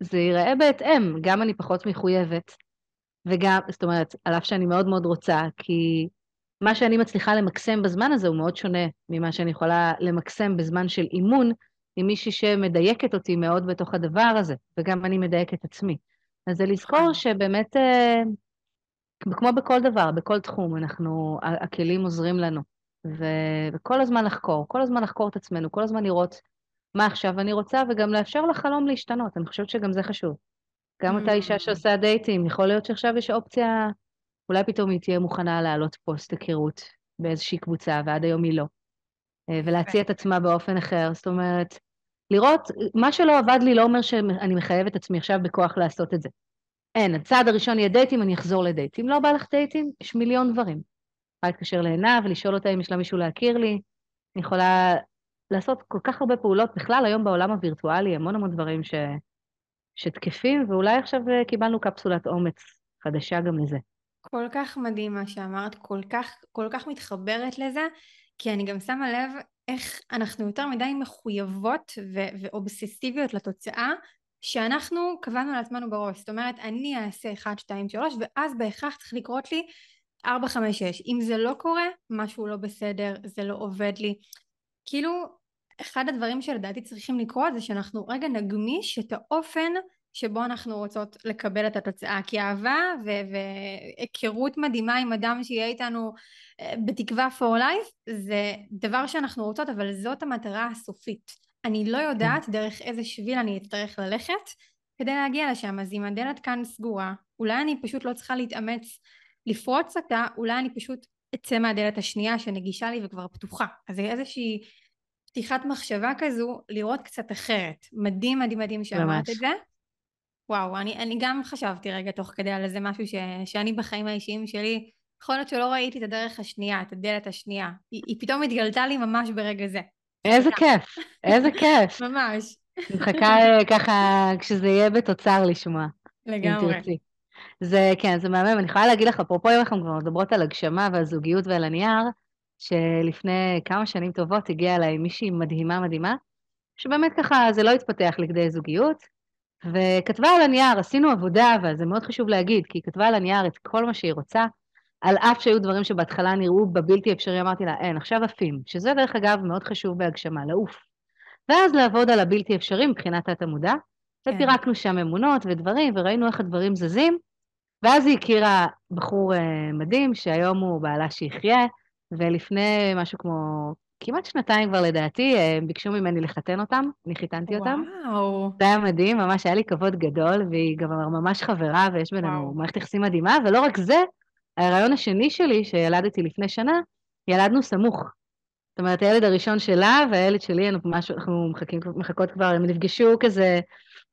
זה ייראה בהתאם, גם אני פחות מחויבת, וגם, זאת אומרת, על אף שאני מאוד מאוד רוצה, כי מה שאני מצליחה למקסם בזמן הזה הוא מאוד שונה ממה שאני יכולה למקסם בזמן של אימון, עם מישהי שמדייקת אותי מאוד בתוך הדבר הזה, וגם אני מדייקת עצמי. אז זה לזכור נכון. שבאמת, אה, כמו בכל דבר, בכל תחום, אנחנו, הכלים עוזרים לנו. ו, וכל הזמן לחקור, כל הזמן לחקור את עצמנו, כל הזמן לראות מה עכשיו אני רוצה, וגם לאפשר לחלום להשתנות. אני חושבת שגם זה חשוב. גם אותה אישה mm. שעושה דייטים, יכול להיות שעכשיו יש אופציה, אולי פתאום היא תהיה מוכנה להעלות פוסט היכרות באיזושהי קבוצה, ועד היום היא לא. אה, ולהציע את עצמה באופן אחר. זאת אומרת, לראות, מה שלא עבד לי לא אומר שאני מחייבת עצמי עכשיו בכוח לעשות את זה. אין, הצעד הראשון יהיה דייטים, אני אחזור לדייטים. לא בא לך דייטים? יש מיליון דברים. יכולה להתקשר לעיניו ולשאול אותה אם יש לה מישהו להכיר לי. אני יכולה לעשות כל כך הרבה פעולות, בכלל היום בעולם הווירטואלי, המון המון דברים ש... שתקפים, ואולי עכשיו אה, קיבלנו קפסולת אומץ חדשה גם לזה. כל כך מדהים מה שאמרת, כל כך, כל כך מתחברת לזה, כי אני גם שמה לב איך אנחנו יותר מדי מחויבות ו- ואובססיביות לתוצאה שאנחנו קבענו לעצמנו בראש. זאת אומרת, אני אעשה 1, 2, 3, ואז בהכרח צריך לקרות לי 4, 5, 6. אם זה לא קורה, משהו לא בסדר, זה לא עובד לי. כאילו, אחד הדברים שלדעתי צריכים לקרות זה שאנחנו רגע נגמיש את האופן שבו אנחנו רוצות לקבל את התוצאה. כי אהבה והיכרות מדהימה עם אדם שיהיה איתנו אה, בתקווה for life זה דבר שאנחנו רוצות, אבל זאת המטרה הסופית. אני לא יודעת כן. דרך איזה שביל אני אצטרך ללכת כדי להגיע לשם. אז אם הדלת כאן סגורה, אולי אני פשוט לא צריכה להתאמץ לפרוץ אותה, אולי אני פשוט אצא מהדלת השנייה שנגישה לי וכבר פתוחה. אז זה איזושהי פתיחת מחשבה כזו, לראות קצת אחרת. מדהים מדהים מדהים שאמרת את זה. וואו, אני, אני גם חשבתי רגע תוך כדי על איזה משהו ש, שאני בחיים האישיים שלי, יכול להיות שלא ראיתי את הדרך השנייה, את הדלת השנייה. היא, היא פתאום התגלתה לי ממש ברגע זה. איזה כיף, איזה כיף. ממש. מחכה אה, ככה כשזה יהיה בתוצר לשמוע. לגמרי. זה, כן, זה מהמם. אני יכולה להגיד לך, אפרופו אם אנחנו כבר מדברות על הגשמה ועל זוגיות ועל הנייר, שלפני כמה שנים טובות הגיעה אליי מישהי מדהימה מדהימה, שבאמת ככה זה לא התפתח לכדי זוגיות, וכתבה על הנייר, עשינו עבודה, אבל זה מאוד חשוב להגיד, כי היא כתבה על הנייר את כל מה שהיא רוצה, על אף שהיו דברים שבהתחלה נראו בבלתי אפשרי, אמרתי לה, אין, עכשיו עפים, שזה דרך אגב מאוד חשוב בהגשמה, לעוף. ואז לעבוד על הבלתי אפשרי מבחינת התמודה, כן. ופירקנו שם אמונות ודברים, וראינו איך הדברים זזים, ואז היא הכירה בחור uh, מדהים, שהיום הוא בעלה שיחיה, ולפני משהו כמו כמעט שנתיים כבר לדעתי, אה, ביקשו ממני לחתן אותם, אני חיתנתי וואו. אותם. וואו. זה היה מדהים, ממש היה לי כבוד גדול, והיא גם ממש חברה, ויש בינינו וואו. מערכת יחסים מדהימה, ולא רק זה, ההיריון השני שלי, שילדתי לפני שנה, ילדנו סמוך. זאת אומרת, הילד הראשון שלה והילד שלי, אנחנו, ממש, אנחנו מחכים, מחכות כבר, הם נפגשו כזה,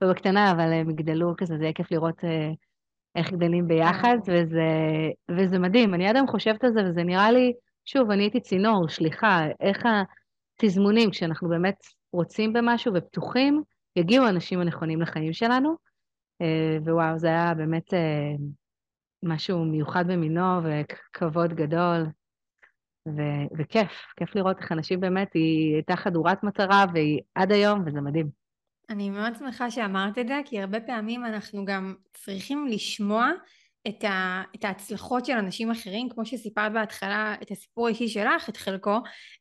בקטנה, אבל הם יגדלו כזה, זה יהיה כיף לראות אה, איך גדלים ביחד, וזה, וזה מדהים. אני עד היום חושבת על זה, וזה נראה לי, שוב, אני הייתי צינור, שליחה, איך התזמונים, כשאנחנו באמת רוצים במשהו ופתוחים, יגיעו האנשים הנכונים לחיים שלנו. אה, ווואו, זה היה באמת אה, משהו מיוחד במינו וכבוד גדול. ו- וכיף, כיף לראות איך אנשים באמת, היא הייתה חדורת מטרה והיא עד היום, וזה מדהים. אני מאוד שמחה שאמרת את זה, כי הרבה פעמים אנחנו גם צריכים לשמוע את, ה, את ההצלחות של אנשים אחרים, כמו שסיפרת בהתחלה את הסיפור האישי שלך, את חלקו,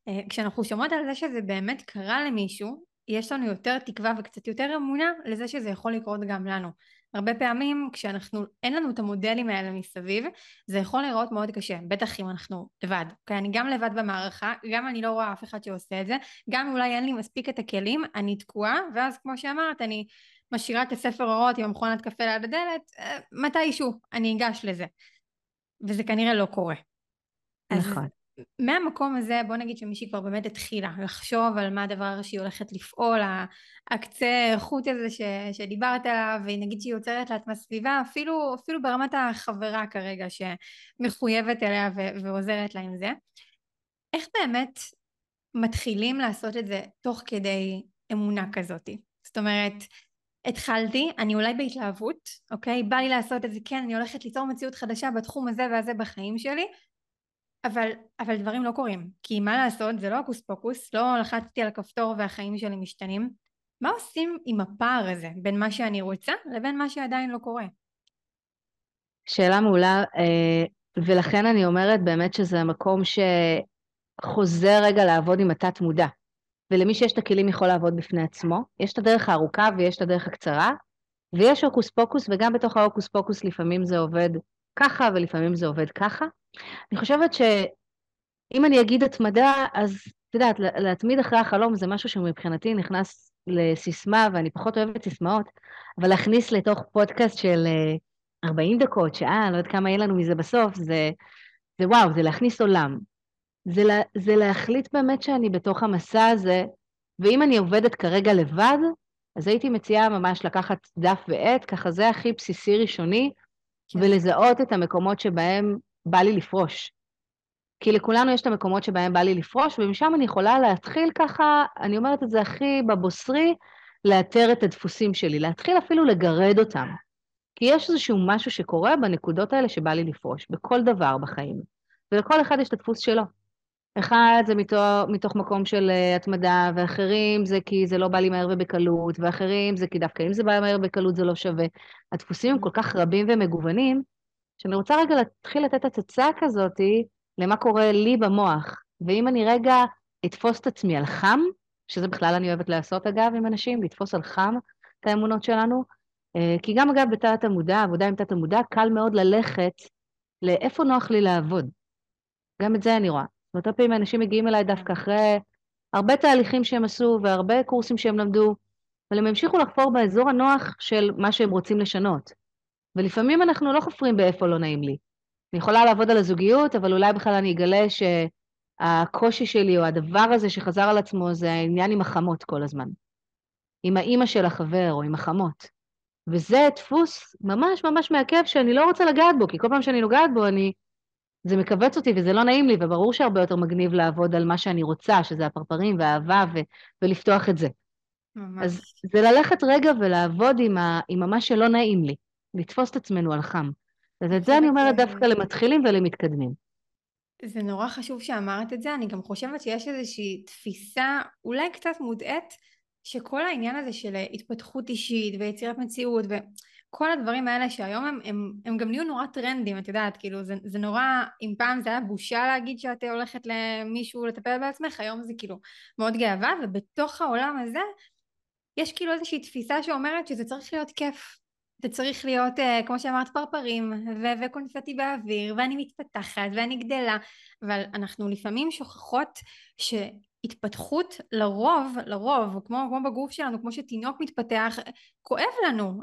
אה, כשאנחנו שומעות על זה שזה באמת קרה למישהו, יש לנו יותר תקווה וקצת יותר אמונה לזה שזה יכול לקרות גם לנו. הרבה פעמים כשאנחנו, אין לנו את המודלים האלה מסביב, זה יכול להיראות מאוד קשה, בטח אם אנחנו לבד. Okay, אוקיי? אני גם לבד במערכה, גם אני לא רואה אף אחד שעושה את זה, גם אולי אין לי מספיק את הכלים, אני תקועה, ואז כמו שאמרת, אני משאירה את הספר אורות עם המכונת קפה ליד הדלת, אה, מתישהו אני אגש לזה. וזה כנראה לא קורה. נכון. מהמקום הזה בוא נגיד שמישהי כבר באמת התחילה לחשוב על מה הדבר שהיא הולכת לפעול, הקצה חוט הזה ש, שדיברת עליו, ונגיד שהיא יוצרת לעצמה סביבה, אפילו, אפילו ברמת החברה כרגע שמחויבת אליה ו, ועוזרת לה עם זה. איך באמת מתחילים לעשות את זה תוך כדי אמונה כזאת? זאת אומרת, התחלתי, אני אולי בהתלהבות, אוקיי? בא לי לעשות את זה, כן, אני הולכת ליצור מציאות חדשה בתחום הזה והזה בחיים שלי, אבל, אבל דברים לא קורים, כי מה לעשות, זה לא הוקוס פוקוס, לא לחצתי על הכפתור והחיים שלי משתנים. מה עושים עם הפער הזה בין מה שאני רוצה לבין מה שעדיין לא קורה? שאלה מעולה, אה, ולכן אני אומרת באמת שזה המקום שחוזר רגע לעבוד עם התת מודע. ולמי שיש את הכלים יכול לעבוד בפני עצמו. יש את הדרך הארוכה ויש את הדרך הקצרה, ויש הוקוס פוקוס, וגם בתוך ההוקוס פוקוס לפעמים זה עובד ככה ולפעמים זה עובד ככה. אני חושבת שאם אני אגיד התמדה, אז את יודעת, להתמיד אחרי החלום זה משהו שמבחינתי נכנס לסיסמה, ואני פחות אוהבת סיסמאות, אבל להכניס לתוך פודקאסט של 40 אה, דקות, שעה, לא יודעת כמה יהיה לנו מזה בסוף, זה, זה וואו, זה להכניס עולם. זה, לה, זה להחליט באמת שאני בתוך המסע הזה, ואם אני עובדת כרגע לבד, אז הייתי מציעה ממש לקחת דף ועט, ככה זה הכי בסיסי ראשוני, כן. ולזהות את המקומות שבהם בא לי לפרוש. כי לכולנו יש את המקומות שבהם בא לי לפרוש, ומשם אני יכולה להתחיל ככה, אני אומרת את זה הכי בבוסרי, לאתר את הדפוסים שלי, להתחיל אפילו לגרד אותם. כי יש איזשהו משהו שקורה בנקודות האלה שבא לי לפרוש, בכל דבר בחיים. ולכל אחד יש את הדפוס שלו. אחד זה מתוך, מתוך מקום של uh, התמדה, ואחרים זה כי זה לא בא לי מהר ובקלות, ואחרים זה כי דווקא אם זה בא מהר ובקלות זה לא שווה. הדפוסים הם כל כך רבים ומגוונים, שאני רוצה רגע להתחיל לתת הצצה כזאתי למה קורה לי במוח. ואם אני רגע אתפוס את עצמי על חם, שזה בכלל אני אוהבת לעשות אגב עם אנשים, לתפוס על חם את האמונות שלנו, uh, כי גם אגב בתת המודע, עבודה עם תת המודע, קל מאוד ללכת לאיפה נוח לי לעבוד. גם את זה אני רואה. והרבה פעמים אנשים מגיעים אליי דווקא אחרי הרבה תהליכים שהם עשו והרבה קורסים שהם למדו, אבל הם המשיכו לחפור באזור הנוח של מה שהם רוצים לשנות. ולפעמים אנחנו לא חופרים באיפה לא נעים לי. אני יכולה לעבוד על הזוגיות, אבל אולי בכלל אני אגלה שהקושי שלי או הדבר הזה שחזר על עצמו זה העניין עם החמות כל הזמן. עם האימא של החבר או עם החמות. וזה דפוס ממש ממש מעכב שאני לא רוצה לגעת בו, כי כל פעם שאני נוגעת בו אני זה מכווץ אותי וזה לא נעים לי, וברור שהרבה יותר מגניב לעבוד על מה שאני רוצה, שזה הפרפרים והאהבה, ו- ולפתוח את זה. ממש. אז זה ללכת רגע ולעבוד עם, ה- עם מה שלא נעים לי, לתפוס את עצמנו על חם. אז את זה אני אומרת דווקא למתחילים ולמתקדמים. זה נורא חשוב שאמרת את זה, אני גם חושבת שיש איזושהי תפיסה אולי קצת מוטעית, שכל העניין הזה של התפתחות אישית ויצירת מציאות, ו... כל הדברים האלה שהיום הם, הם, הם גם נהיו נורא טרנדים, את יודעת, כאילו זה, זה נורא, אם פעם זה היה בושה להגיד שאת הולכת למישהו לטפל בעצמך, היום זה כאילו מאוד גאווה, ובתוך העולם הזה יש כאילו איזושהי תפיסה שאומרת שזה צריך להיות כיף. זה צריך להיות, uh, כמו שאמרת, פרפרים ו- וקונפטי באוויר, ואני מתפתחת ואני גדלה, אבל אנחנו לפעמים שוכחות ש... התפתחות לרוב, לרוב, כמו, כמו בגוף שלנו, כמו שתינוק מתפתח, כואב לנו.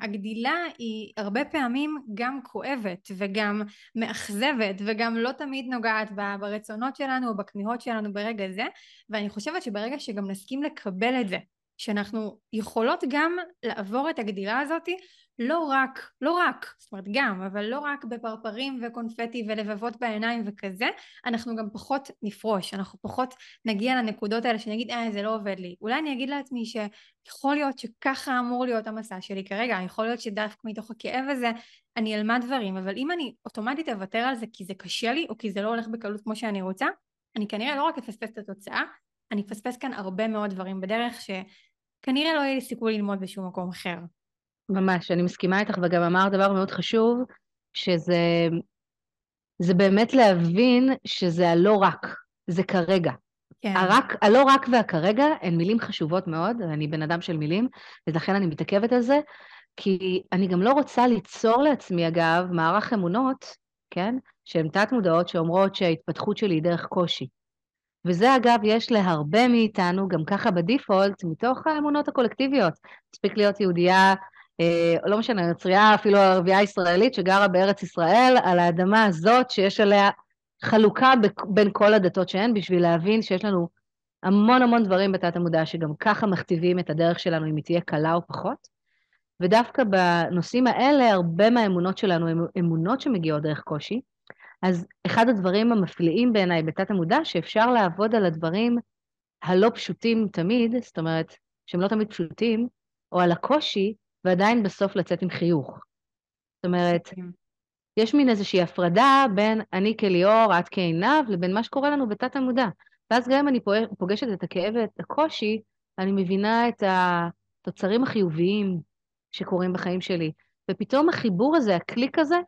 הגדילה היא הרבה פעמים גם כואבת וגם מאכזבת וגם לא תמיד נוגעת ברצונות שלנו או בכמיהות שלנו ברגע זה, ואני חושבת שברגע שגם נסכים לקבל את זה, שאנחנו יכולות גם לעבור את הגדילה הזאת לא רק, לא רק, זאת אומרת גם, אבל לא רק בפרפרים וקונפטי ולבבות בעיניים וכזה, אנחנו גם פחות נפרוש, אנחנו פחות נגיע לנקודות האלה שנגיד אה זה לא עובד לי. אולי אני אגיד לעצמי שיכול להיות שככה אמור להיות המסע שלי כרגע, יכול להיות שדווקא מתוך הכאב הזה אני אלמד דברים, אבל אם אני אוטומטית אוותר על זה כי זה קשה לי או כי זה לא הולך בקלות כמו שאני רוצה, אני כנראה לא רק אפספס את התוצאה, אני אפספס כאן הרבה מאוד דברים בדרך שכנראה לא יהיה לי סיכוי ללמוד בשום מקום אחר. ממש, אני מסכימה איתך, וגם אמרת דבר מאוד חשוב, שזה זה באמת להבין שזה הלא רק, זה כרגע. כן. הרק, הלא רק והכרגע הן מילים חשובות מאוד, אני בן אדם של מילים, ולכן אני מתעכבת על זה, כי אני גם לא רוצה ליצור לעצמי, אגב, מערך אמונות, כן, שהן תת-מודעות, שאומרות שההתפתחות שלי היא דרך קושי. וזה אגב, יש להרבה מאיתנו, גם ככה בדיפולט, מתוך האמונות הקולקטיביות. מספיק להיות יהודייה לא משנה, נוצרייה, אפילו ערבייה ישראלית שגרה בארץ ישראל, על האדמה הזאת שיש עליה חלוקה בין כל הדתות שהן, בשביל להבין שיש לנו המון המון דברים בתת המודע שגם ככה מכתיבים את הדרך שלנו, אם היא תהיה קלה או פחות. ודווקא בנושאים האלה, הרבה מהאמונות שלנו הן אמונות שמגיעות דרך קושי. אז אחד הדברים המפליאים בעיניי בתת המודע, שאפשר לעבוד על הדברים הלא פשוטים תמיד, זאת אומרת, שהם לא תמיד פשוטים, או על הקושי, ועדיין בסוף לצאת עם חיוך. זאת אומרת, יש מין איזושהי הפרדה בין אני כליאור, את כעינב, לבין מה שקורה לנו בתת המודע. ואז גם אם אני פוגשת את הכאב ואת הקושי, אני מבינה את התוצרים החיוביים שקורים בחיים שלי. ופתאום החיבור הזה, הקליק הזה,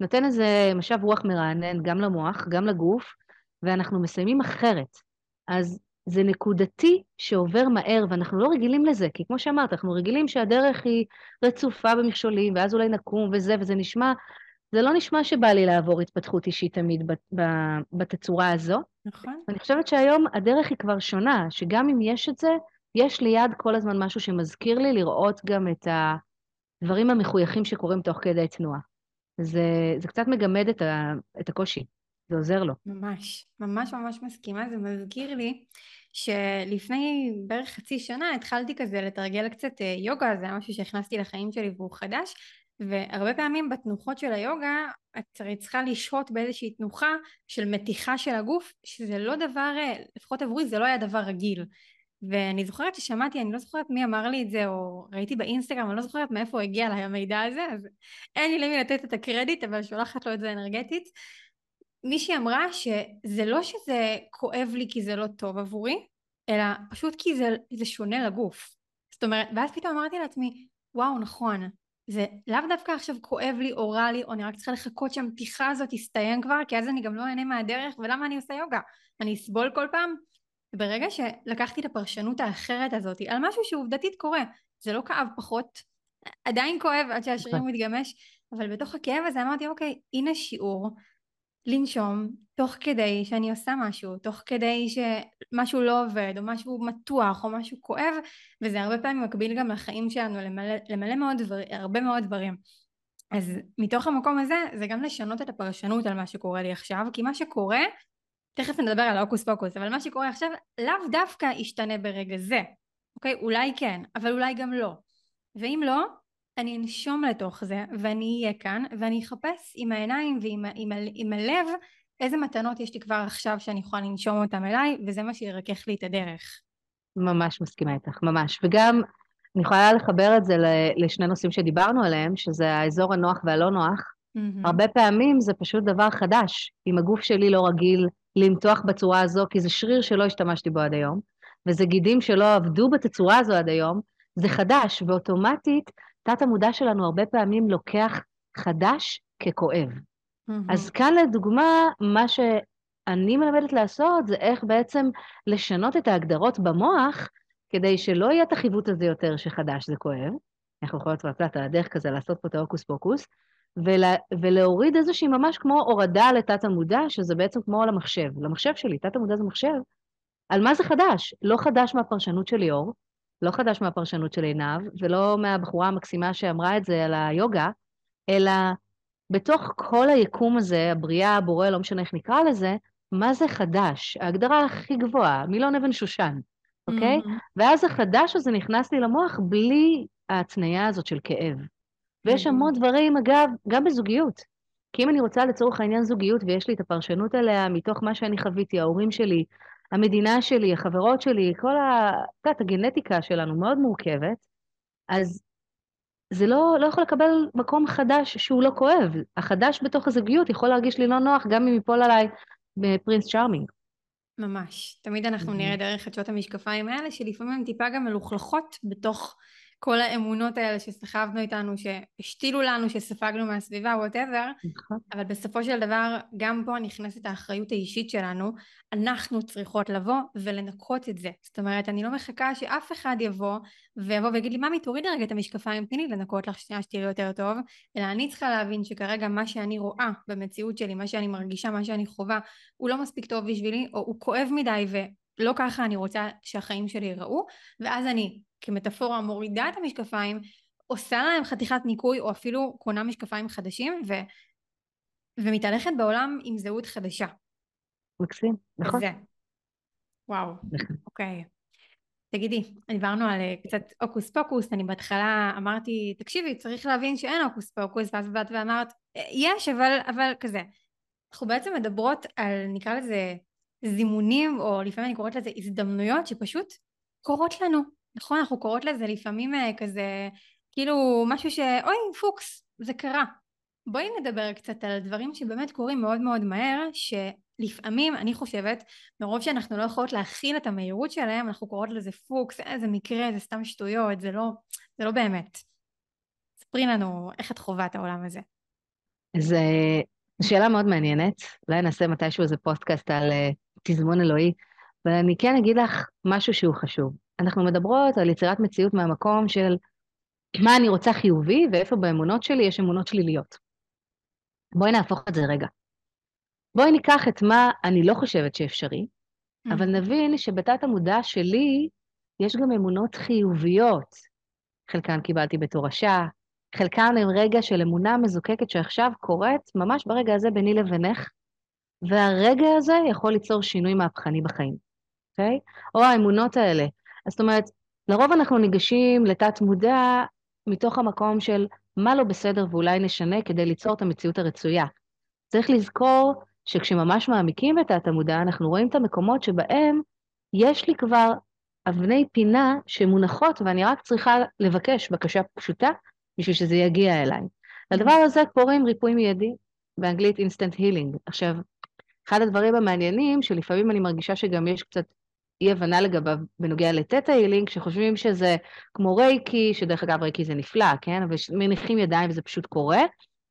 נותן איזה משב רוח מרענן גם למוח, גם לגוף, ואנחנו מסיימים אחרת. אז זה נקודתי שעובר מהר, ואנחנו לא רגילים לזה, כי כמו שאמרת, אנחנו רגילים שהדרך היא רצופה במכשולים, ואז אולי נקום וזה, וזה נשמע, זה לא נשמע שבא לי לעבור התפתחות אישית תמיד בתצורה הזו. נכון. אני חושבת שהיום הדרך היא כבר שונה, שגם אם יש את זה, יש ליד כל הזמן משהו שמזכיר לי לראות גם את הדברים המחויכים שקורים תוך כדי תנועה. זה, זה קצת מגמד את, ה, את הקושי. זה עוזר לו. ממש, ממש ממש מסכימה, זה מזכיר לי שלפני בערך חצי שנה התחלתי כזה לתרגל קצת אה, יוגה, זה היה משהו שהכנסתי לחיים שלי והוא חדש, והרבה פעמים בתנוחות של היוגה את צריכה לשהות באיזושהי תנוחה של מתיחה של הגוף, שזה לא דבר, אה, לפחות עבורי זה לא היה דבר רגיל. ואני זוכרת ששמעתי, אני לא זוכרת מי אמר לי את זה, או ראיתי באינסטגרם, אני לא זוכרת מאיפה הגיע לי המידע הזה, אז אין לי למי לתת את הקרדיט, אבל שולחת לו את זה אנרגטית. מישהי אמרה שזה לא שזה כואב לי כי זה לא טוב עבורי, אלא פשוט כי זה, זה שונה לגוף. זאת אומרת, ואז פתאום אמרתי לעצמי, וואו, נכון, זה לאו דווקא עכשיו כואב לי או רע לי, או אני רק צריכה לחכות שהמתיחה הזאת תסתיים כבר, כי אז אני גם לא אהנה מהדרך, ולמה אני עושה יוגה? אני אסבול כל פעם? ברגע שלקחתי את הפרשנות האחרת הזאת על משהו שעובדתית קורה, זה לא כאב פחות, עדיין כואב עד שהשריר נכון. מתגמש, אבל בתוך הכאב הזה אמרתי, אוקיי, הנה שיעור לנשום תוך כדי שאני עושה משהו, תוך כדי שמשהו לא עובד או משהו מתוח או משהו כואב וזה הרבה פעמים מקביל גם לחיים שלנו למלא, למלא מאוד דבר, הרבה מאוד דברים. אז מתוך המקום הזה זה גם לשנות את הפרשנות על מה שקורה לי עכשיו כי מה שקורה תכף נדבר על ההוקוס פוקוס אבל מה שקורה עכשיו לאו דווקא ישתנה ברגע זה אוקיי? אולי כן אבל אולי גם לא. ואם לא אני אנשום לתוך זה ואני אהיה כאן ואני אחפש עם העיניים ועם עם, עם הלב איזה מתנות יש לי כבר עכשיו שאני יכולה לנשום אותם אליי וזה מה שירכך לי את הדרך. ממש מסכימה איתך, ממש. וגם אני יכולה לחבר את זה לשני נושאים שדיברנו עליהם, שזה האזור הנוח והלא נוח. Mm-hmm. הרבה פעמים זה פשוט דבר חדש. אם הגוף שלי לא רגיל למתוח בצורה הזו, כי זה שריר שלא השתמשתי בו עד היום, וזה גידים שלא עבדו בתצורה הזו עד היום, זה חדש, ואוטומטית תת המודע שלנו הרבה פעמים לוקח חדש ככואב. Mm-hmm. אז כאן לדוגמה, מה שאני מלמדת לעשות זה איך בעצם לשנות את ההגדרות במוח, כדי שלא יהיה את החיווט הזה יותר שחדש זה כואב. אנחנו יכולות קצת על הדרך כזה לעשות פה את ההוקוס פוקוס, ולה, ולהוריד איזושהי ממש כמו הורדה לתת המודע, שזה בעצם כמו למחשב. למחשב שלי, תת המודע זה מחשב. על מה זה חדש? לא חדש מהפרשנות של ליאור, לא חדש מהפרשנות של עינב, ולא מהבחורה המקסימה שאמרה את זה על היוגה, אלא בתוך כל היקום הזה, הבריאה, הבורא, לא משנה איך נקרא לזה, מה זה חדש? ההגדרה הכי גבוהה, מילון אבן שושן, אוקיי? Mm-hmm. ואז החדש הזה נכנס לי למוח בלי ההתניה הזאת של כאב. ויש mm-hmm. המון דברים, אגב, גם בזוגיות. כי אם אני רוצה לצורך העניין זוגיות ויש לי את הפרשנות עליה מתוך מה שאני חוויתי, ההורים שלי, המדינה שלי, החברות שלי, כל ה... את יודעת, הגנטיקה שלנו מאוד מורכבת, אז זה לא, לא יכול לקבל מקום חדש שהוא לא כואב. החדש בתוך הזוגיות יכול להרגיש לי לא נוח גם אם ייפול עליי ב Prince Charming. ממש. תמיד אנחנו נראה דרך חדשות המשקפיים האלה, שלפעמים הן טיפה גם מלוכלכות בתוך כל האמונות האלה שסחבנו איתנו, שהשתילו לנו, שספגנו מהסביבה, whatever, נכון. אבל בסופו של דבר, גם פה נכנסת האחריות האישית שלנו, אנחנו צריכות לבוא ולנקות את זה. זאת אומרת, אני לא מחכה שאף אחד יבוא ויבוא ויגיד לי, ממי, תורידי רגע את המשקפיים, תני לי לנקות לך שנייה שתראי יותר טוב, אלא אני צריכה להבין שכרגע מה שאני רואה במציאות שלי, מה שאני מרגישה, מה שאני חווה, הוא לא מספיק טוב בשבילי, או הוא כואב מדי, ולא ככה אני רוצה שהחיים שלי ייראו, ואז אני כמטאפורה מורידה את המשקפיים, עושה להם חתיכת ניקוי או אפילו קונה משקפיים חדשים ו... ומתהלכת בעולם עם זהות חדשה. מקסים, נכון. זה. וואו, נכון. אוקיי. תגידי, דיברנו על אה, קצת הוקוס פוקוס, אני בהתחלה אמרתי, תקשיבי, צריך להבין שאין הוקוס פוקוס, ואז באת ואמרת, אה, יש, אבל, אבל כזה. אנחנו בעצם מדברות על, נקרא לזה, זימונים, או לפעמים אני קוראת לזה הזדמנויות, שפשוט קורות לנו. נכון, אנחנו קוראות לזה לפעמים אה, כזה, כאילו משהו שאוי פוקס, זה קרה. בואי נדבר קצת על דברים שבאמת קורים מאוד מאוד מהר, שלפעמים אני חושבת, מרוב שאנחנו לא יכולות להכיל את המהירות שלהם, אנחנו קוראות לזה פוקס, איזה מקרה, זה סתם שטויות, זה לא, זה לא באמת. ספרי לנו איך את חווה את העולם הזה. זו שאלה מאוד מעניינת, אולי נעשה מתישהו איזה פודקאסט על uh, תזמון אלוהי, אבל אני כן אגיד לך משהו שהוא חשוב. אנחנו מדברות על יצירת מציאות מהמקום של מה אני רוצה חיובי ואיפה באמונות שלי יש אמונות שליליות. בואי נהפוך את זה רגע. בואי ניקח את מה אני לא חושבת שאפשרי, mm-hmm. אבל נבין שבתת המודע שלי יש גם אמונות חיוביות. חלקן קיבלתי בתורשה, חלקן הם רגע של אמונה מזוקקת שעכשיו קורית ממש ברגע הזה ביני לבינך, והרגע הזה יכול ליצור שינוי מהפכני בחיים, אוקיי? Okay? או האמונות האלה אז זאת אומרת, לרוב אנחנו ניגשים לתת מודע מתוך המקום של מה לא בסדר ואולי נשנה כדי ליצור את המציאות הרצויה. צריך לזכור שכשממש מעמיקים את תת המודע, אנחנו רואים את המקומות שבהם יש לי כבר אבני פינה שמונחות ואני רק צריכה לבקש בקשה פשוטה בשביל שזה יגיע אליי. לדבר הזה קוראים ריפוי מיידי, באנגלית instant healing. עכשיו, אחד הדברים המעניינים, שלפעמים אני מרגישה שגם יש קצת אי הבנה לגביו בנוגע ל Theta Healing, שחושבים שזה כמו רייקי, שדרך אגב רייקי זה נפלא, כן? אבל מניחים ידיים וזה פשוט קורה,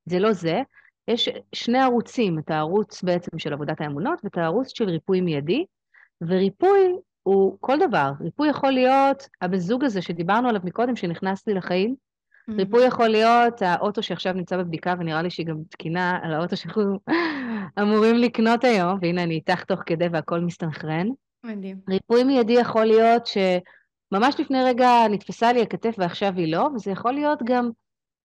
זה לא זה. יש שני ערוצים, את הערוץ בעצם של עבודת האמונות ואת הערוץ של ריפוי מיידי, וריפוי הוא כל דבר. ריפוי יכול להיות הבן זוג הזה שדיברנו עליו מקודם, שנכנס לי לחיים, Mm-hmm. ריפוי יכול להיות האוטו שעכשיו נמצא בבדיקה, ונראה לי שהיא גם תקינה על האוטו שאנחנו אמורים לקנות היום, והנה אני איתך תוך כדי והכל מסתנכרן. מדהים. ריפוי מיידי יכול להיות שממש לפני רגע נתפסה לי הכתף ועכשיו היא לא, וזה יכול להיות גם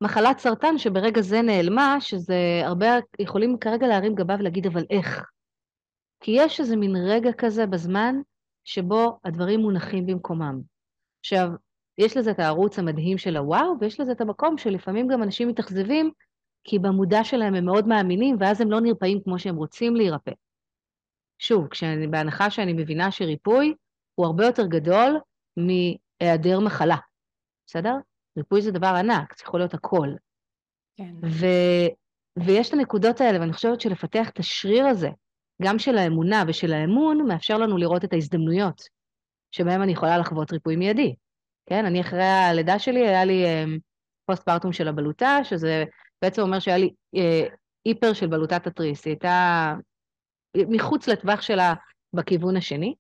מחלת סרטן שברגע זה נעלמה, שזה הרבה יכולים כרגע להרים גבה ולהגיד, אבל איך? כי יש איזה מין רגע כזה בזמן שבו הדברים מונחים במקומם. עכשיו, יש לזה את הערוץ המדהים של הוואו, ויש לזה את המקום שלפעמים גם אנשים מתאכזבים, כי במודע שלהם הם מאוד מאמינים, ואז הם לא נרפאים כמו שהם רוצים להירפא. שוב, כשאני, בהנחה שאני מבינה שריפוי הוא הרבה יותר גדול מהיעדר מחלה, בסדר? ריפוי זה דבר ענק, זה יכול להיות הכל. כן. ו, ויש את הנקודות האלה, ואני חושבת שלפתח את השריר הזה, גם של האמונה ושל האמון, מאפשר לנו לראות את ההזדמנויות שבהן אני יכולה לחוות ריפוי מיידי. כן, אני אחרי הלידה שלי, היה לי, אמ, פוסט פרטום של הבלוטה, שזה בעצם אומר שהיה לי אה, היפר של בלוטת התריס, היא הייתה מחוץ לטווח שלה בכיוון השני.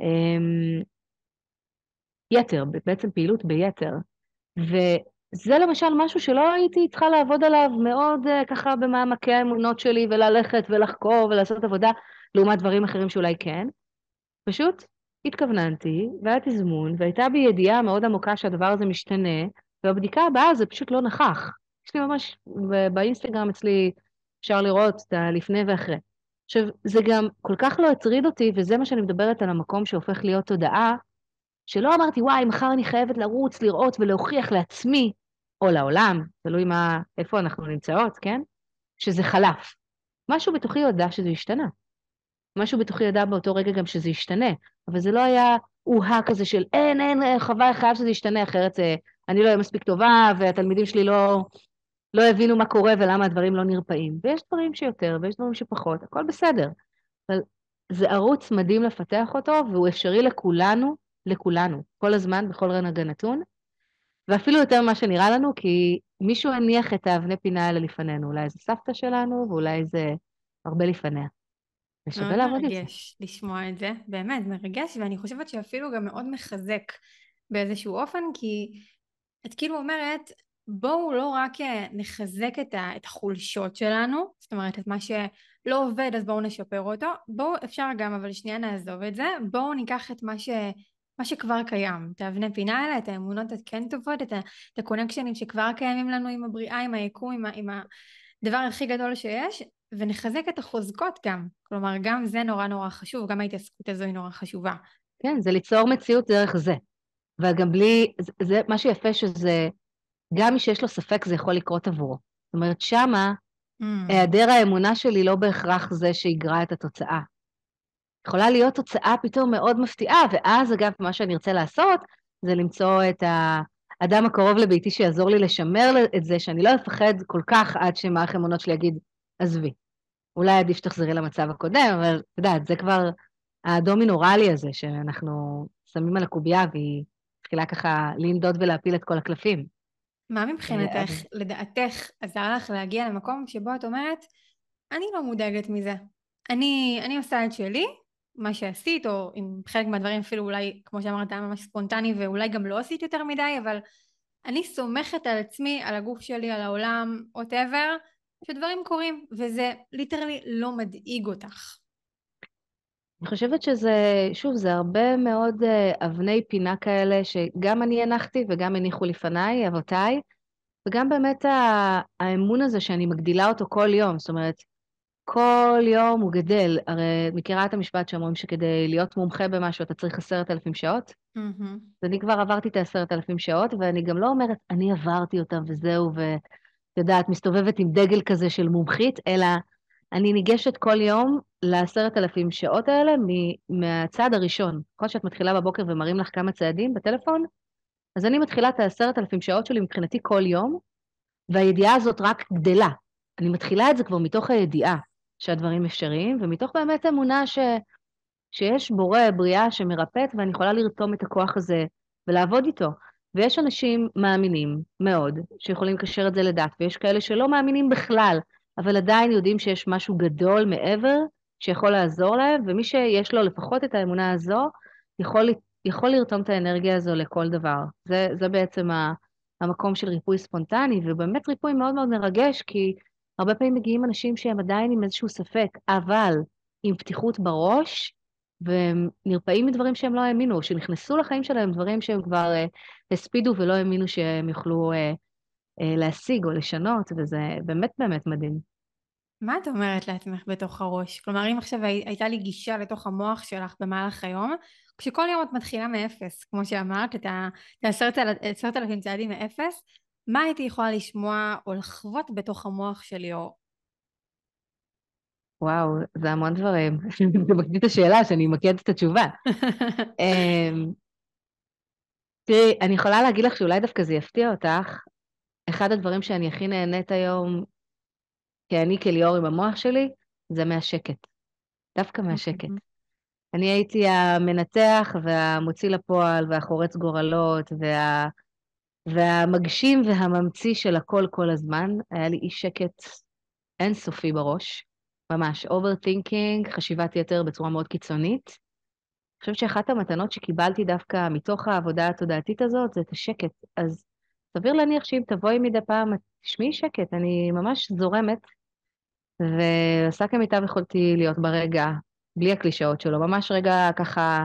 אה, יתר, בעצם פעילות ביתר. וזה למשל משהו שלא הייתי צריכה לעבוד עליו מאוד uh, ככה במעמקי האמונות שלי, וללכת ולחקור ולעשות עבודה, לעומת דברים אחרים שאולי כן. פשוט התכווננתי, והיה תזמון, והייתה בי ידיעה מאוד עמוקה שהדבר הזה משתנה, ובבדיקה הבאה זה פשוט לא נכח. יש לי ממש, באינסטגרם אצלי אפשר לראות את הלפני ואחרי. עכשיו, זה גם כל כך לא הטריד אותי, וזה מה שאני מדברת על המקום שהופך להיות תודעה, שלא אמרתי, וואי, מחר אני חייבת לרוץ, לראות ולהוכיח לעצמי, או לעולם, תלוי מה, איפה אנחנו נמצאות, כן? שזה חלף. משהו בתוכי ידע שזה השתנה. משהו בתוכי ידע באותו רגע גם שזה ישתנה, אבל זה לא היה אוהה כזה של אין, אין, חבל, חייב שזה ישתנה, אחרת זה, אני לא אהיה מספיק טובה, והתלמידים שלי לא, לא הבינו מה קורה ולמה הדברים לא נרפאים. ויש דברים שיותר ויש דברים שפחות, הכל בסדר. אבל זה ערוץ מדהים לפתח אותו, והוא אפשרי לכולנו, לכולנו, כל הזמן, בכל רגע נתון, ואפילו יותר ממה שנראה לנו, כי מישהו הניח את האבני פינה האלה לפנינו, אולי זה סבתא שלנו, ואולי זה הרבה לפניה. ושווה לעבוד את זה. מרגש לשמוע את זה, באמת מרגש, ואני חושבת שאפילו גם מאוד מחזק באיזשהו אופן, כי את כאילו אומרת, בואו לא רק אה, נחזק את, החולשות שלנו, זאת אומרת את מה שלא עובד אז בואו נשפר אותו, בואו אפשר גם אבל שנייה נעזוב את זה, בואו ניקח את מה, ש, מה שכבר קיים, את האבני פינה האלה, את האמונות הכן טובות, את, את הקונקשנים שכבר קיימים לנו עם הבריאה, עם היקום, עם, ה, עם הדבר הכי גדול שיש, ונחזק את החוזקות גם, כלומר גם זה נורא נורא חשוב, גם ההתעסקות הזו היא נורא חשובה. כן, זה ליצור מציאות דרך זה. וגם בלי, זה, זה מה שיפה שזה גם מי שיש לו ספק זה יכול לקרות עבורו. זאת אומרת, שמה, mm. היעדר האמונה שלי לא בהכרח זה שיגרע את התוצאה. יכולה להיות תוצאה פתאום מאוד מפתיעה, ואז אגב, מה שאני ארצה לעשות, זה למצוא את האדם הקרוב לביתי שיעזור לי לשמר את זה, שאני לא אפחד כל כך עד שמערך אמונות שלי יגיד, עזבי. אולי עדיף שתחזרי למצב הקודם, אבל את יודעת, זה כבר הדומינורלי הזה שאנחנו שמים על הקובייה, והיא מתחילה ככה לנדוד ולהפיל את כל הקלפים. מה מבחינתך, לדעתך, עזר לך להגיע למקום שבו את אומרת, אני לא מודאגת מזה. אני, אני עושה את שלי, מה שעשית, או עם חלק מהדברים אפילו אולי, כמו שאמרת, היה ממש ספונטני, ואולי גם לא עשית יותר מדי, אבל אני סומכת על עצמי, על הגוף שלי, על העולם, ווטאבר, שדברים קורים, וזה ליטרלי לא מדאיג אותך. אני חושבת שזה, שוב, זה הרבה מאוד uh, אבני פינה כאלה שגם אני הנחתי וגם הניחו לפניי, אבותיי, וגם באמת האמון הזה שאני מגדילה אותו כל יום, זאת אומרת, כל יום הוא גדל. הרי מכירה את המשפט שאומרים שכדי להיות מומחה במשהו אתה צריך עשרת אלפים שעות? Mm-hmm. אז אני כבר עברתי את העשרת אלפים שעות, ואני גם לא אומרת, אני עברתי אותם וזהו, ואת יודעת, מסתובבת עם דגל כזה של מומחית, אלא אני ניגשת כל יום לעשרת אלפים שעות האלה מהצעד הראשון. כל שאת מתחילה בבוקר ומראים לך כמה צעדים בטלפון, אז אני מתחילה את העשרת אלפים שעות שלי מבחינתי כל יום, והידיעה הזאת רק גדלה. אני מתחילה את זה כבר מתוך הידיעה שהדברים אפשריים, ומתוך באמת אמונה ש... שיש בורא, בריאה שמרפאת, ואני יכולה לרתום את הכוח הזה ולעבוד איתו. ויש אנשים מאמינים מאוד, שיכולים לקשר את זה לדת, ויש כאלה שלא מאמינים בכלל, אבל עדיין יודעים שיש משהו גדול מעבר שיכול לעזור להם, ומי שיש לו לפחות את האמונה הזו, יכול, יכול לרתום את האנרגיה הזו לכל דבר. זה, זה בעצם ה, המקום של ריפוי ספונטני, ובאמת ריפוי מאוד מאוד מרגש, כי הרבה פעמים מגיעים אנשים שהם עדיין עם איזשהו ספק, אבל עם פתיחות בראש, והם נרפאים מדברים שהם לא האמינו, שנכנסו לחיים שלהם דברים שהם כבר uh, הספידו ולא האמינו שהם יוכלו uh, להשיג או לשנות, וזה באמת באמת מדהים. מה את אומרת לעצמך בתוך הראש? כלומר, אם עכשיו הייתה לי גישה לתוך המוח שלך במהלך היום, כשכל יום את מתחילה מאפס, כמו שאמרת, את העשרת אלפים צעדים מאפס, מה הייתי יכולה לשמוע או לחוות בתוך המוח שלי, או... וואו, זה המון דברים. זה מקדים את השאלה, שאני אמקד את התשובה. אמ, תראי, אני יכולה להגיד לך שאולי דווקא זה יפתיע אותך. אחד הדברים שאני הכי נהנית היום כי אני כליאור עם המוח שלי, זה מהשקט. דווקא מהשקט. אני הייתי המנתח והמוציא לפועל והחורץ גורלות וה... והמגשים והממציא של הכל כל הזמן. היה לי אי שקט אינסופי בראש, ממש overthinking, חשיבת יתר בצורה מאוד קיצונית. אני חושבת שאחת המתנות שקיבלתי דווקא מתוך העבודה התודעתית הזאת זה את השקט. אז סביר להניח שאם תבואי מדי פעם, תשמעי שקט, אני ממש זורמת, ועושה כמיטב יכולתי להיות ברגע, בלי הקלישאות שלו, ממש רגע ככה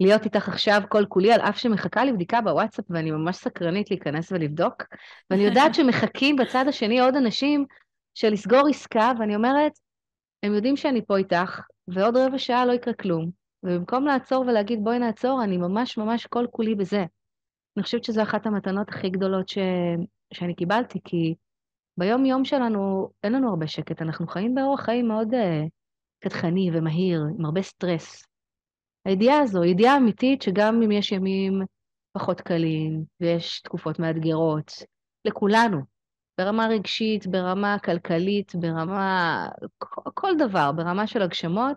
להיות איתך עכשיו כל כולי, על אף שמחכה לי בדיקה בוואטסאפ ואני ממש סקרנית להיכנס ולבדוק, ואני יודעת שמחכים בצד השני עוד אנשים של לסגור עסקה, ואני אומרת, הם יודעים שאני פה איתך, ועוד רבע שעה לא יקרה כלום. ובמקום לעצור ולהגיד בואי נעצור, אני ממש ממש כל כולי בזה. אני חושבת שזו אחת המתנות הכי גדולות ש... שאני קיבלתי, כי ביום-יום שלנו אין לנו הרבה שקט, אנחנו חיים באורח חיים מאוד uh, קדחני ומהיר, עם הרבה סטרס. הידיעה הזו, ידיעה אמיתית שגם אם יש ימים פחות קלים ויש תקופות מאתגרות, לכולנו, ברמה רגשית, ברמה כלכלית, ברמה... כל דבר, ברמה של הגשמות,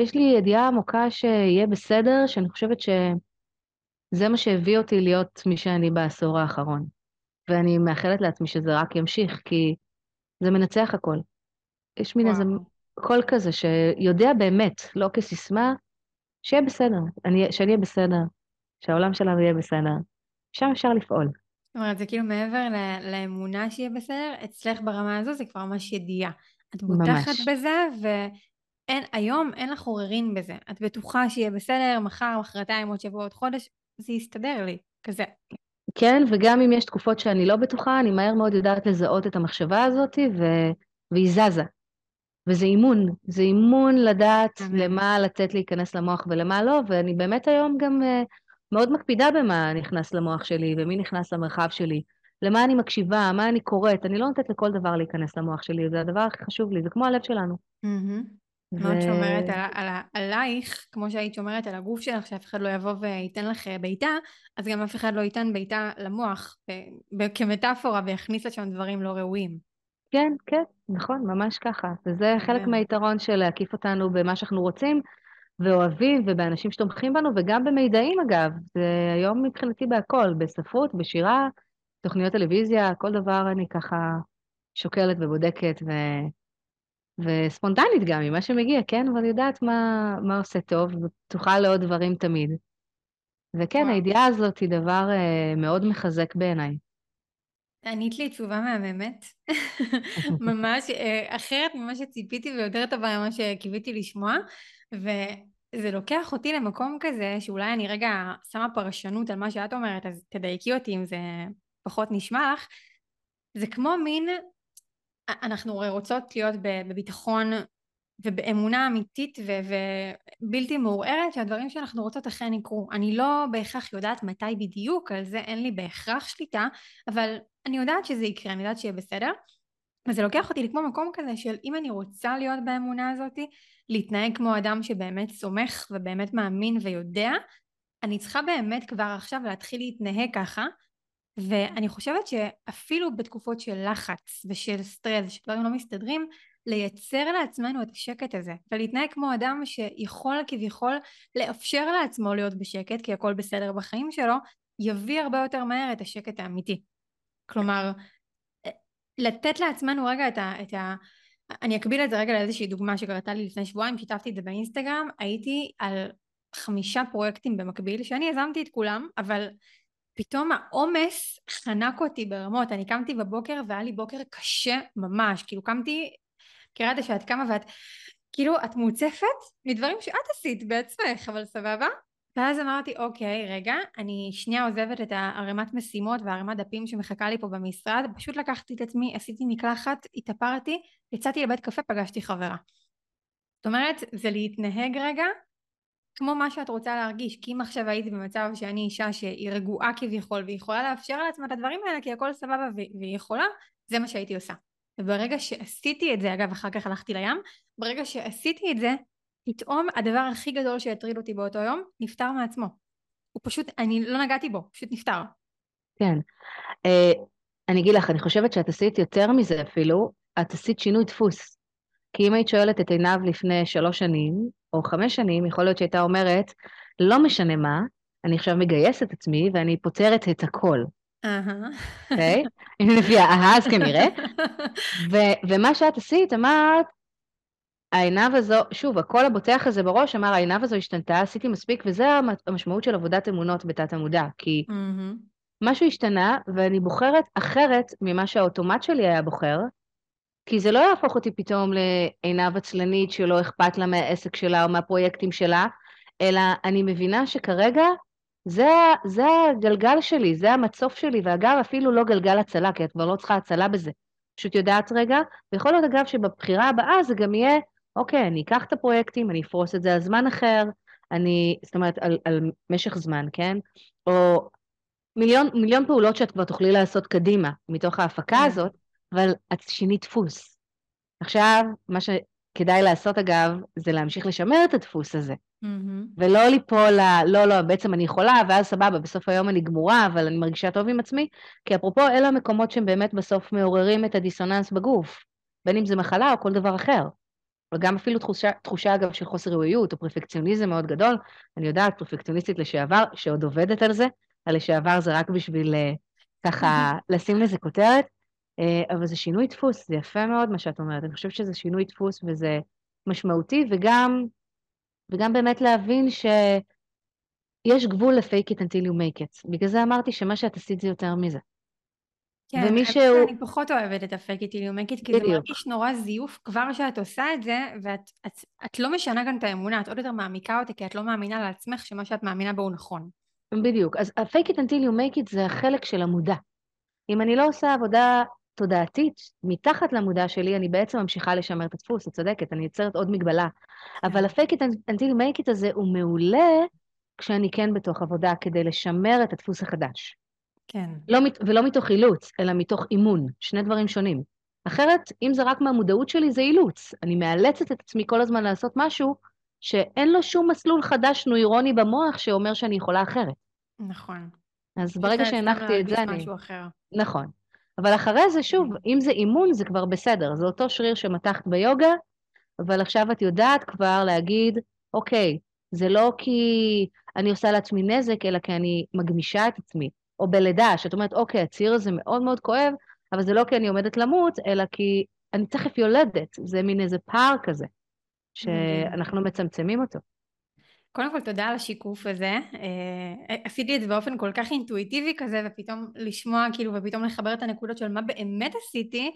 יש לי ידיעה עמוקה שיהיה בסדר, שאני חושבת שזה מה שהביא אותי להיות מי שאני בעשור האחרון. ואני מאחלת לעצמי שזה רק ימשיך, כי זה מנצח הכל. יש מין וואו. איזה קול כזה שיודע באמת, לא כסיסמה, שיהיה בסדר, אני, שאני אהיה בסדר, שהעולם שלנו יהיה בסדר. שם אפשר לפעול. זאת אומרת, זה כאילו מעבר לאמונה שיהיה בסדר, אצלך ברמה הזו זה כבר ממש ידיעה. את בוטחת ממש. בזה, והיום אין לך עוררין בזה. את בטוחה שיהיה בסדר, מחר, מחרתיים, עוד שבוע, עוד חודש, זה יסתדר לי, כזה. כן, וגם אם יש תקופות שאני לא בטוחה, אני מהר מאוד יודעת לזהות את המחשבה הזאת, ו... והיא זזה. וזה אימון, זה אימון לדעת למה לתת להיכנס למוח ולמה לא, ואני באמת היום גם uh, מאוד מקפידה במה נכנס למוח שלי ומי נכנס למרחב שלי, למה אני מקשיבה, מה אני קוראת, אני לא נותנת לכל דבר להיכנס למוח שלי, זה הדבר הכי חשוב לי, זה כמו הלב שלנו. ו... מאוד שומרת על, על, עלייך, כמו שהיית שומרת על הגוף שלך, שאף אחד לא יבוא וייתן לך אה, בעיטה, אז גם אף אחד לא ייתן בעיטה למוח, כמטאפורה, ויכניס לשם דברים לא ראויים. כן, כן, נכון, ממש ככה. וזה חלק כן. מהיתרון של להקיף אותנו במה שאנחנו רוצים ואוהבים, ובאנשים שתומכים בנו, וגם במידעים אגב. זה היום מבחינתי בהכל, בספרות, בשירה, תוכניות טלוויזיה, כל דבר אני ככה שוקלת ובודקת ו... וספונטנית גם ממה שמגיע, כן? אבל יודעת מה, מה עושה טוב, ופתוחה לעוד דברים תמיד. וכן, וואו. הידיעה הזאת היא דבר uh, מאוד מחזק בעיניי. ענית לי תשובה מהממת, ממש אה, אחרת ממה שציפיתי ויותר טובה ממה שקיוויתי לשמוע, וזה לוקח אותי למקום כזה שאולי אני רגע שמה פרשנות על מה שאת אומרת, אז תדייקי אותי אם זה פחות נשמע לך, זה כמו מין, אנחנו רוצות להיות בביטחון ובאמונה אמיתית ובלתי מעורערת שהדברים שאנחנו רוצות אכן יקרו. אני לא בהכרח יודעת מתי בדיוק, על זה אין לי בהכרח שליטה, אבל אני יודעת שזה יקרה, אני יודעת שיהיה בסדר. וזה לוקח אותי לכמו מקום כזה של אם אני רוצה להיות באמונה הזאת, להתנהג כמו אדם שבאמת סומך ובאמת מאמין ויודע, אני צריכה באמת כבר עכשיו להתחיל להתנהג ככה, ואני חושבת שאפילו בתקופות של לחץ ושל סטרס, שדברים לא מסתדרים, לייצר לעצמנו את השקט הזה, ולהתנהג כמו אדם שיכול כביכול לאפשר לעצמו להיות בשקט, כי הכל בסדר בחיים שלו, יביא הרבה יותר מהר את השקט האמיתי. כלומר, לתת לעצמנו רגע את ה... את ה אני אקביל את זה רגע לאיזושהי דוגמה שקרתה לי לפני שבועיים, שיתפתי את זה באינסטגרם, הייתי על חמישה פרויקטים במקביל, שאני יזמתי את כולם, אבל פתאום העומס חנק אותי ברמות, אני קמתי בבוקר והיה לי בוקר קשה ממש, כאילו קמתי, מכירה את זה שאת קמה ואת, כאילו את מוצפת מדברים שאת עשית בעצמך, אבל סבבה? ואז אמרתי אוקיי רגע אני שנייה עוזבת את הערימת משימות והערימת דפים שמחכה לי פה במשרד. פשוט לקחתי את עצמי עשיתי מקלחת התאפרתי יצאתי לבית קפה פגשתי חברה. זאת אומרת זה להתנהג רגע כמו מה שאת רוצה להרגיש כי אם עכשיו הייתי במצב שאני אישה שהיא רגועה כביכול והיא יכולה לאפשר לעצמה את הדברים האלה כי הכל סבבה והיא יכולה זה מה שהייתי עושה וברגע שעשיתי את זה אגב אחר כך הלכתי לים ברגע שעשיתי את זה פתאום הדבר הכי גדול שהטריד אותי באותו יום נפטר מעצמו. הוא פשוט, אני לא נגעתי בו, פשוט נפטר. כן. Uh, אני אגיד לך, אני חושבת שאת עשית יותר מזה אפילו, את עשית שינוי דפוס. כי אם היית שואלת את עינב לפני שלוש שנים, או חמש שנים, יכול להיות שהייתה אומרת, לא משנה מה, אני עכשיו מגייסת עצמי ואני פותרת את הכל. אוקיי? אם לפי האהה, אז כנראה. ומה שאת עשית, אמרת, העינב הזו, שוב, הקול הבוטח הזה בראש אמר, העינב הזו השתנתה, עשיתי מספיק, וזה המשמעות של עבודת אמונות בתת המודע, כי. משהו השתנה, ואני בוחרת אחרת ממה שהאוטומט שלי היה בוחר, כי זה לא יהפוך אותי פתאום לעינב עצלנית שלא אכפת לה מהעסק שלה או מהפרויקטים שלה, אלא אני מבינה שכרגע זה, זה הגלגל שלי, זה המצוף שלי, ואגב, אפילו לא גלגל הצלה, כי את כבר לא צריכה הצלה בזה. פשוט יודעת רגע, ויכול להיות אגב שבבחירה הבאה זה גם יהיה אוקיי, אני אקח את הפרויקטים, אני אפרוס את זה על זמן אחר, אני, זאת אומרת, על, על משך זמן, כן? או מיליון, מיליון פעולות שאת כבר תוכלי לעשות קדימה מתוך ההפקה כן. הזאת, אבל את שינית דפוס. עכשיו, מה שכדאי לעשות אגב, זה להמשיך לשמר את הדפוס הזה. Mm-hmm. ולא ליפול ל... לא, לא, בעצם אני יכולה, ואז סבבה, בסוף היום אני גמורה, אבל אני מרגישה טוב עם עצמי, כי אפרופו, אלה המקומות שהם באמת בסוף מעוררים את הדיסוננס בגוף, בין אם זה מחלה או כל דבר אחר. וגם אפילו תחושה, תחושה אגב של חוסר ראויות או פרפקציוניזם מאוד גדול. אני יודעת, פרפקציוניסטית לשעבר, שעוד עובדת על זה, הלשעבר זה רק בשביל uh, ככה לשים לזה כותרת, אבל זה שינוי דפוס, זה יפה מאוד מה שאת אומרת. אני חושבת שזה שינוי דפוס וזה משמעותי, וגם, וגם באמת להבין שיש גבול ל-fake it until you make it. בגלל זה אמרתי שמה שאת עשית זה יותר מזה. כן, ומישהו... אני פחות אוהבת את הפייק איט מקית, כי בדיוק. זה מרגיש נורא זיוף כבר שאת עושה את זה, ואת את, את לא משנה גם את האמונה, את עוד יותר מעמיקה אותה, כי את לא מאמינה לעצמך שמה שאת מאמינה בו הוא נכון. בדיוק. אז ה-fake it until you make it זה החלק של המודע. אם אני לא עושה עבודה תודעתית מתחת למודע שלי, אני בעצם ממשיכה לשמר את הדפוס, את צודקת, אני יוצרת עוד מגבלה. אבל ה-fake it until you make it הזה הוא מעולה כשאני כן בתוך עבודה כדי לשמר את הדפוס החדש. כן. לא, ולא מתוך אילוץ, אלא מתוך אימון, שני דברים שונים. אחרת, אם זה רק מהמודעות שלי, זה אילוץ. אני מאלצת את עצמי כל הזמן לעשות משהו שאין לו שום מסלול חדש נוירוני במוח שאומר שאני יכולה אחרת. נכון. אז ברגע שהנחתי את זה, אני... נכון. אבל אחרי זה, שוב. אם זה אימון, זה כבר בסדר. זה אותו שריר שמתחת ביוגה, אבל עכשיו את יודעת כבר להגיד, אוקיי, זה לא כי אני עושה לעצמי נזק, אלא כי אני מגמישה את עצמי. או בלידה, שאת אומרת, אוקיי, הציר הזה מאוד מאוד כואב, אבל זה לא כי אני עומדת למות, אלא כי אני תכף יולדת. זה מין איזה פער כזה, שאנחנו מצמצמים אותו. קודם כל, תודה על השיקוף הזה. אה, עשיתי את זה באופן כל כך אינטואיטיבי כזה, ופתאום לשמוע, כאילו, ופתאום לחבר את הנקודות של מה באמת עשיתי,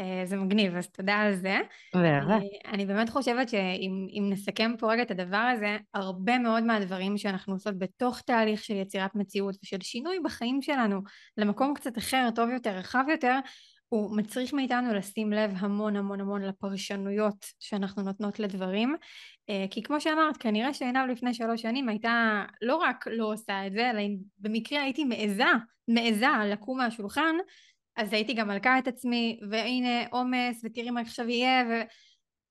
אה, זה מגניב, אז תודה על זה. אה, אני באמת חושבת שאם נסכם פה רגע את הדבר הזה, הרבה מאוד מהדברים שאנחנו עושות בתוך תהליך של יצירת מציאות ושל שינוי בחיים שלנו למקום קצת אחר, טוב יותר, רחב יותר, הוא מצריך מאיתנו לשים לב המון המון המון לפרשנויות שאנחנו נותנות לדברים כי כמו שאמרת כנראה שעינב לפני שלוש שנים הייתה לא רק לא עושה את זה אלא במקרה הייתי מעיזה מעיזה לקום מהשולחן אז הייתי גם מלקה את עצמי, והנה עומס, ותראי מה עכשיו יהיה,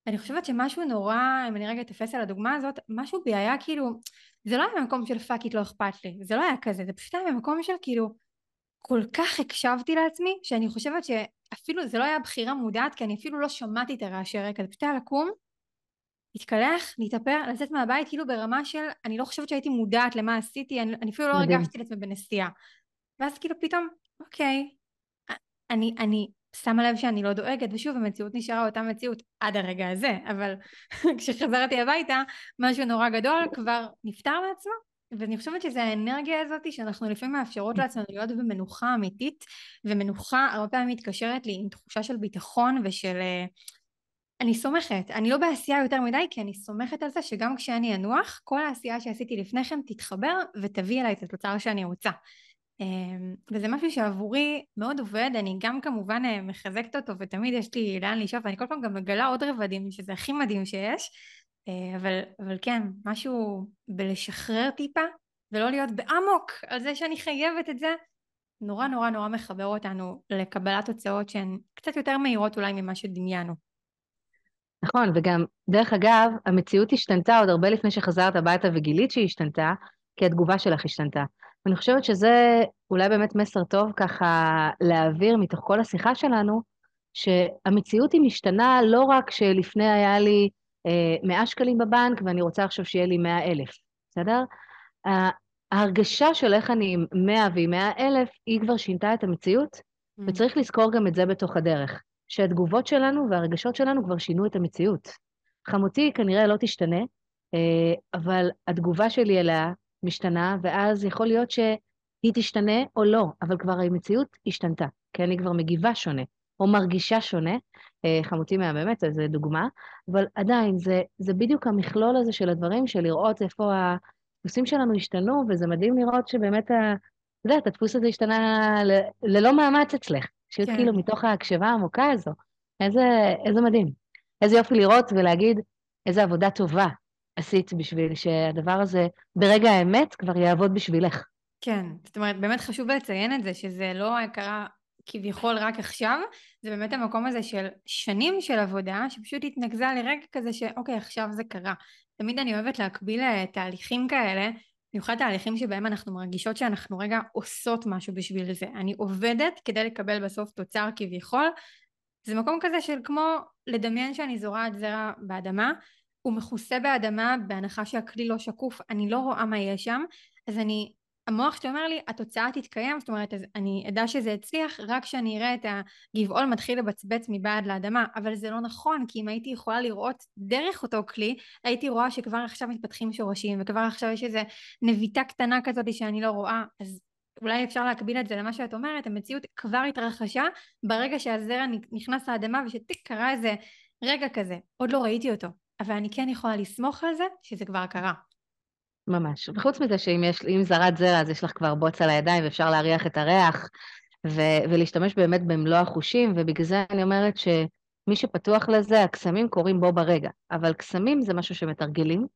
ואני חושבת שמשהו נורא, אם אני רגע אתפס על הדוגמה הזאת, משהו בי היה כאילו, זה לא היה במקום של fuck it לא אכפת לי, זה לא היה כזה, זה פשוט היה במקום של כאילו, כל כך הקשבתי לעצמי, שאני חושבת שאפילו זה לא היה בחירה מודעת, כי אני אפילו לא שמעתי את הרעשי רקע, זה פשוט היה לקום, להתקלח, להתאפר, לצאת מהבית, כאילו ברמה של, אני לא חושבת שהייתי מודעת למה עשיתי, אני, אני אפילו לא הרגשתי לעצמי בנסיעה. ואז כאילו פתאום, אוקיי, אני, אני שמה לב שאני לא דואגת, ושוב המציאות נשארה אותה מציאות עד הרגע הזה, אבל כשחזרתי הביתה משהו נורא גדול כבר נפתר מעצמו, ואני חושבת שזה האנרגיה הזאת שאנחנו לפעמים מאפשרות לעצמנו להיות במנוחה אמיתית, ומנוחה הרבה פעמים מתקשרת לי עם תחושה של ביטחון ושל אה, אני סומכת, אני לא בעשייה יותר מדי כי אני סומכת על זה שגם כשאני אנוח כל העשייה שעשיתי לפני כן תתחבר ותביא אליי את התוצר שאני רוצה. אמ, וזה משהו שעבורי מאוד עובד, אני גם כמובן אה, מחזקת אותו ותמיד יש לי לאן לשאוף ואני כל פעם גם מגלה עוד רבדים שזה הכי מדהים שיש. אה, אבל, אבל כן, משהו בלשחרר טיפה ולא להיות באמוק על זה שאני חייבת את זה נורא נורא נורא מחבר אותנו לקבלת תוצאות שהן קצת יותר מהירות אולי ממה שדמיינו. נכון, וגם, דרך אגב, המציאות השתנתה עוד הרבה לפני שחזרת הביתה וגילית שהיא השתנתה, כי התגובה שלך השתנתה. ואני חושבת שזה אולי באמת מסר טוב ככה להעביר מתוך כל השיחה שלנו, שהמציאות היא משתנה לא רק שלפני היה לי אה, 100 שקלים בבנק ואני רוצה עכשיו שיהיה לי 100 אלף, בסדר? ההרגשה של איך אני עם 100 ועם 100 אלף, היא כבר שינתה את המציאות, mm. וצריך לזכור גם את זה בתוך הדרך, שהתגובות שלנו והרגשות שלנו כבר שינו את המציאות. חמותי כנראה לא תשתנה, אה, אבל התגובה שלי אליה משתנה, ואז יכול להיות שהיא תשתנה או לא, אבל כבר המציאות השתנתה, כי אני כבר מגיבה שונה, או מרגישה שונה. אה, חמותי מהממת, זו דוגמה, אבל עדיין, זה, זה בדיוק המכלול הזה של הדברים, של לראות איפה הדפוסים שלנו השתנו, וזה מדהים לראות שבאמת, ה... את יודעת, הדפוס הזה השתנה ל... ללא מאמץ אצלך, פשוט כן. כאילו מתוך ההקשבה העמוקה הזו. איזה, איזה מדהים. איזה יופי לראות ולהגיד איזה עבודה טובה עשית בשביל שהדבר הזה ברגע האמת כבר יעבוד בשבילך. כן, זאת אומרת, באמת חשוב לציין את זה, שזה לא קרה כביכול רק עכשיו, זה באמת המקום הזה של שנים של עבודה, שפשוט התנקזה לרגע כזה שאוקיי, עכשיו זה קרה. תמיד אני אוהבת להקביל אה, תהליכים כאלה, במיוחד תהליכים שבהם אנחנו מרגישות שאנחנו רגע עושות משהו בשביל זה. אני עובדת כדי לקבל בסוף תוצר כביכול. זה מקום כזה של כמו לדמיין שאני זורעת זרע באדמה, הוא מכוסה באדמה בהנחה שהכלי לא שקוף, אני לא רואה מה יש שם, אז אני המוח שלי אומר לי, התוצאה תתקיים, זאת אומרת, אז אני אדע שזה הצליח רק כשאני אראה את הגבעול מתחיל לבצבץ מבעד לאדמה, אבל זה לא נכון, כי אם הייתי יכולה לראות דרך אותו כלי, הייתי רואה שכבר עכשיו מתפתחים שורשים, וכבר עכשיו יש איזו נביטה קטנה כזאת שאני לא רואה, אז אולי אפשר להקביל את זה למה שאת אומרת, המציאות כבר התרחשה ברגע שהזרע נכנס לאדמה ושתיק קרה איזה רגע כזה, עוד לא ראיתי אותו, אבל אני כן יכולה לסמוך על זה שזה כבר קרה. ממש. וחוץ מזה שאם יש, זרת זרע אז יש לך כבר בוץ על הידיים ואפשר להריח את הריח ו- ולהשתמש באמת במלוא החושים, ובגלל זה אני אומרת שמי שפתוח לזה, הקסמים קורים בו ברגע. אבל קסמים זה משהו שמתרגלים,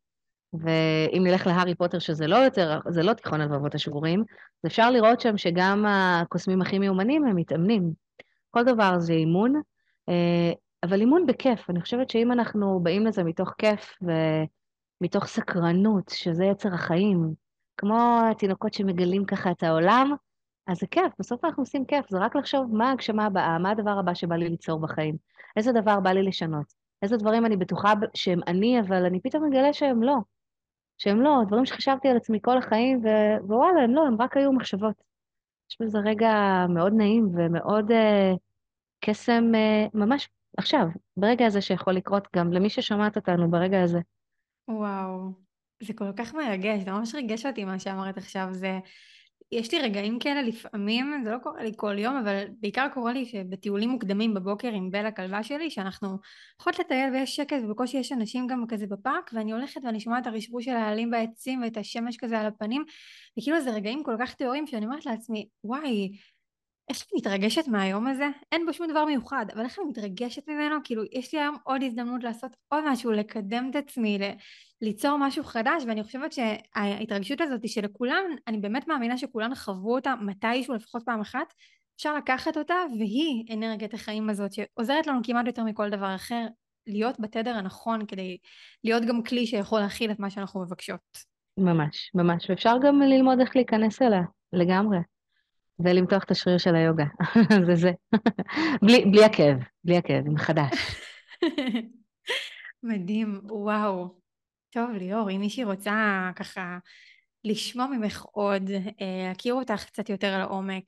ואם נלך להארי פוטר, שזה לא יותר, זה לא תיכון הלבבות השגורים, אז אפשר לראות שם שגם הקוסמים הכי מיומנים הם מתאמנים. כל דבר זה אימון, אה, אבל אימון בכיף. אני חושבת שאם אנחנו באים לזה מתוך כיף, ו... מתוך סקרנות, שזה יצר החיים, כמו התינוקות שמגלים ככה את העולם, אז זה כיף, בסוף אנחנו עושים כיף, זה רק לחשוב מה ההגשמה הבאה, מה הדבר הבא שבא לי ליצור בחיים, איזה דבר בא לי לשנות, איזה דברים אני בטוחה שהם אני, אבל אני פתאום מגלה שהם לא, שהם לא, דברים שחשבתי על עצמי כל החיים, ו... ווואלה, הם לא, הם רק היו מחשבות. יש בזה רגע מאוד נעים ומאוד uh, קסם, uh, ממש עכשיו, ברגע הזה שיכול לקרות גם למי ששומעת אותנו ברגע הזה. וואו, זה כל כך מרגש, זה ממש ריגש אותי מה שאמרת עכשיו, זה... יש לי רגעים כאלה לפעמים, זה לא קורה לי כל יום, אבל בעיקר קורה לי שבטיולים מוקדמים בבוקר עם בל הכלבה שלי, שאנחנו הולכות לטייל ויש שקט ובקושי יש אנשים גם כזה בפארק, ואני הולכת ואני שומעת את הרשבוש של העלים בעצים ואת השמש כזה על הפנים, וכאילו זה רגעים כל כך טהורים שאני אומרת לעצמי, וואי, איך אני מתרגשת מהיום הזה? אין בו שום דבר מיוחד, אבל איך אני מתרגשת ממנו? כאילו, יש לי היום עוד הזדמנות לעשות עוד משהו, לקדם את עצמי, ל- ליצור משהו חדש, ואני חושבת שההתרגשות הזאת היא שלכולם, אני באמת מאמינה שכולם חוו אותה מתישהו, לפחות פעם אחת, אפשר לקחת אותה, והיא אנרגיית החיים הזאת, שעוזרת לנו כמעט יותר מכל דבר אחר, להיות בתדר הנכון כדי להיות גם כלי שיכול להכיל את מה שאנחנו מבקשות. ממש, ממש, ואפשר גם ללמוד איך להיכנס אליה, לגמרי. ולמתוח את השריר של היוגה. זה זה. בלי, בלי הכאב, בלי הכאב, מחדש. מדהים, וואו. טוב, ליאור, אם מישהי רוצה ככה לשמוע ממך עוד, אה, להכיר אותך קצת יותר לעומק,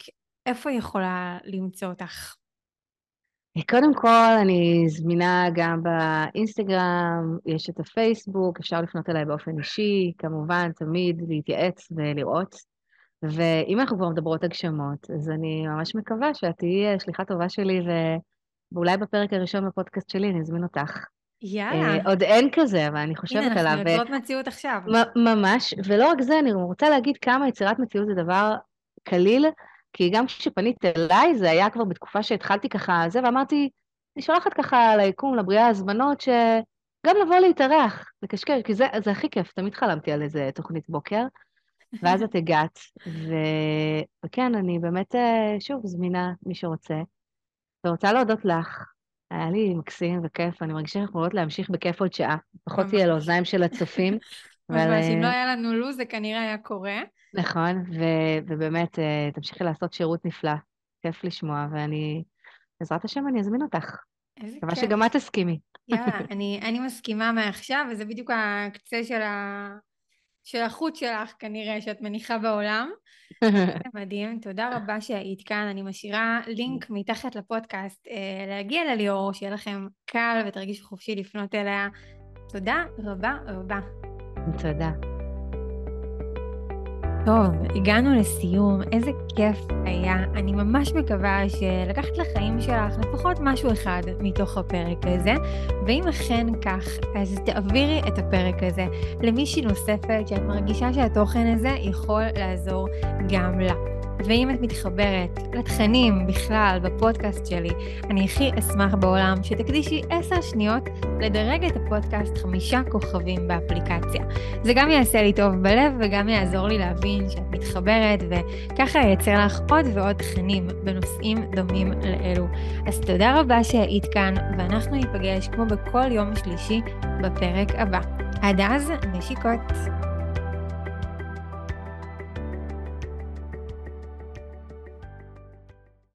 איפה היא יכולה למצוא אותך? קודם כל, אני זמינה גם באינסטגרם, יש את הפייסבוק, אפשר לפנות אליי באופן אישי, כמובן, תמיד להתייעץ ולראות. ואם אנחנו כבר מדברות הגשמות, אז אני ממש מקווה שאת תהיי שליחה טובה שלי, ו... ואולי בפרק הראשון בפודקאסט שלי אני אזמין אותך. יאללה. Uh, עוד אין כזה, אבל אני חושבת הנה, עליו. הנה, אנחנו יוצרות מציאות עכשיו. ממש, ולא רק זה, אני רוצה להגיד כמה יצירת מציאות זה דבר קליל, כי גם כשפנית אליי, זה היה כבר בתקופה שהתחלתי ככה זה, ואמרתי, אני שולחת ככה ליקום, לבריאה, הזמנות, שגם לבוא להתארח, לקשקש, כי זה, זה הכי כיף, תמיד חלמתי על איזה תוכנית בוקר. ואז את הגעת, ו... וכן, אני באמת, אה, שוב, זמינה, מי שרוצה. ורוצה להודות לך, היה לי מקסים וכיף, אני מרגישה שאנחנו יכולות להמשיך בכיף עוד שעה. לפחות תהיה לאוזניים של הצופים. אבל... אם לא היה לנו לו"ז, זה כנראה היה קורה. נכון, ו- ובאמת, אה, תמשיכי לעשות שירות נפלא. כיף לשמוע, ואני, בעזרת השם, אני אזמין אותך. איזה כיף. מקווה שגם את תסכימי. יאללה, אני, אני מסכימה מעכשיו, וזה בדיוק הקצה של, ה... של החוט שלך כנראה שאת מניחה בעולם. מדהים, תודה רבה שהיית כאן. אני משאירה לינק מתחת לפודקאסט אה, להגיע לליאור, שיהיה לכם קל ותרגישו חופשי לפנות אליה. תודה רבה רבה. תודה. טוב, הגענו לסיום, איזה כיף היה. אני ממש מקווה שלקחת לחיים שלך לפחות משהו אחד מתוך הפרק הזה, ואם אכן כך, אז תעבירי את הפרק הזה למישהי נוספת שאת מרגישה שהתוכן הזה יכול לעזור גם לה. ואם את מתחברת לתכנים בכלל בפודקאסט שלי, אני הכי אשמח בעולם שתקדישי עשר שניות לדרג את הפודקאסט חמישה כוכבים באפליקציה. זה גם יעשה לי טוב בלב וגם יעזור לי להבין שאת מתחברת, וככה ייצר לך עוד ועוד תכנים בנושאים דומים לאלו. אז תודה רבה שהיית כאן, ואנחנו ניפגש כמו בכל יום שלישי בפרק הבא. עד אז, נשיקות.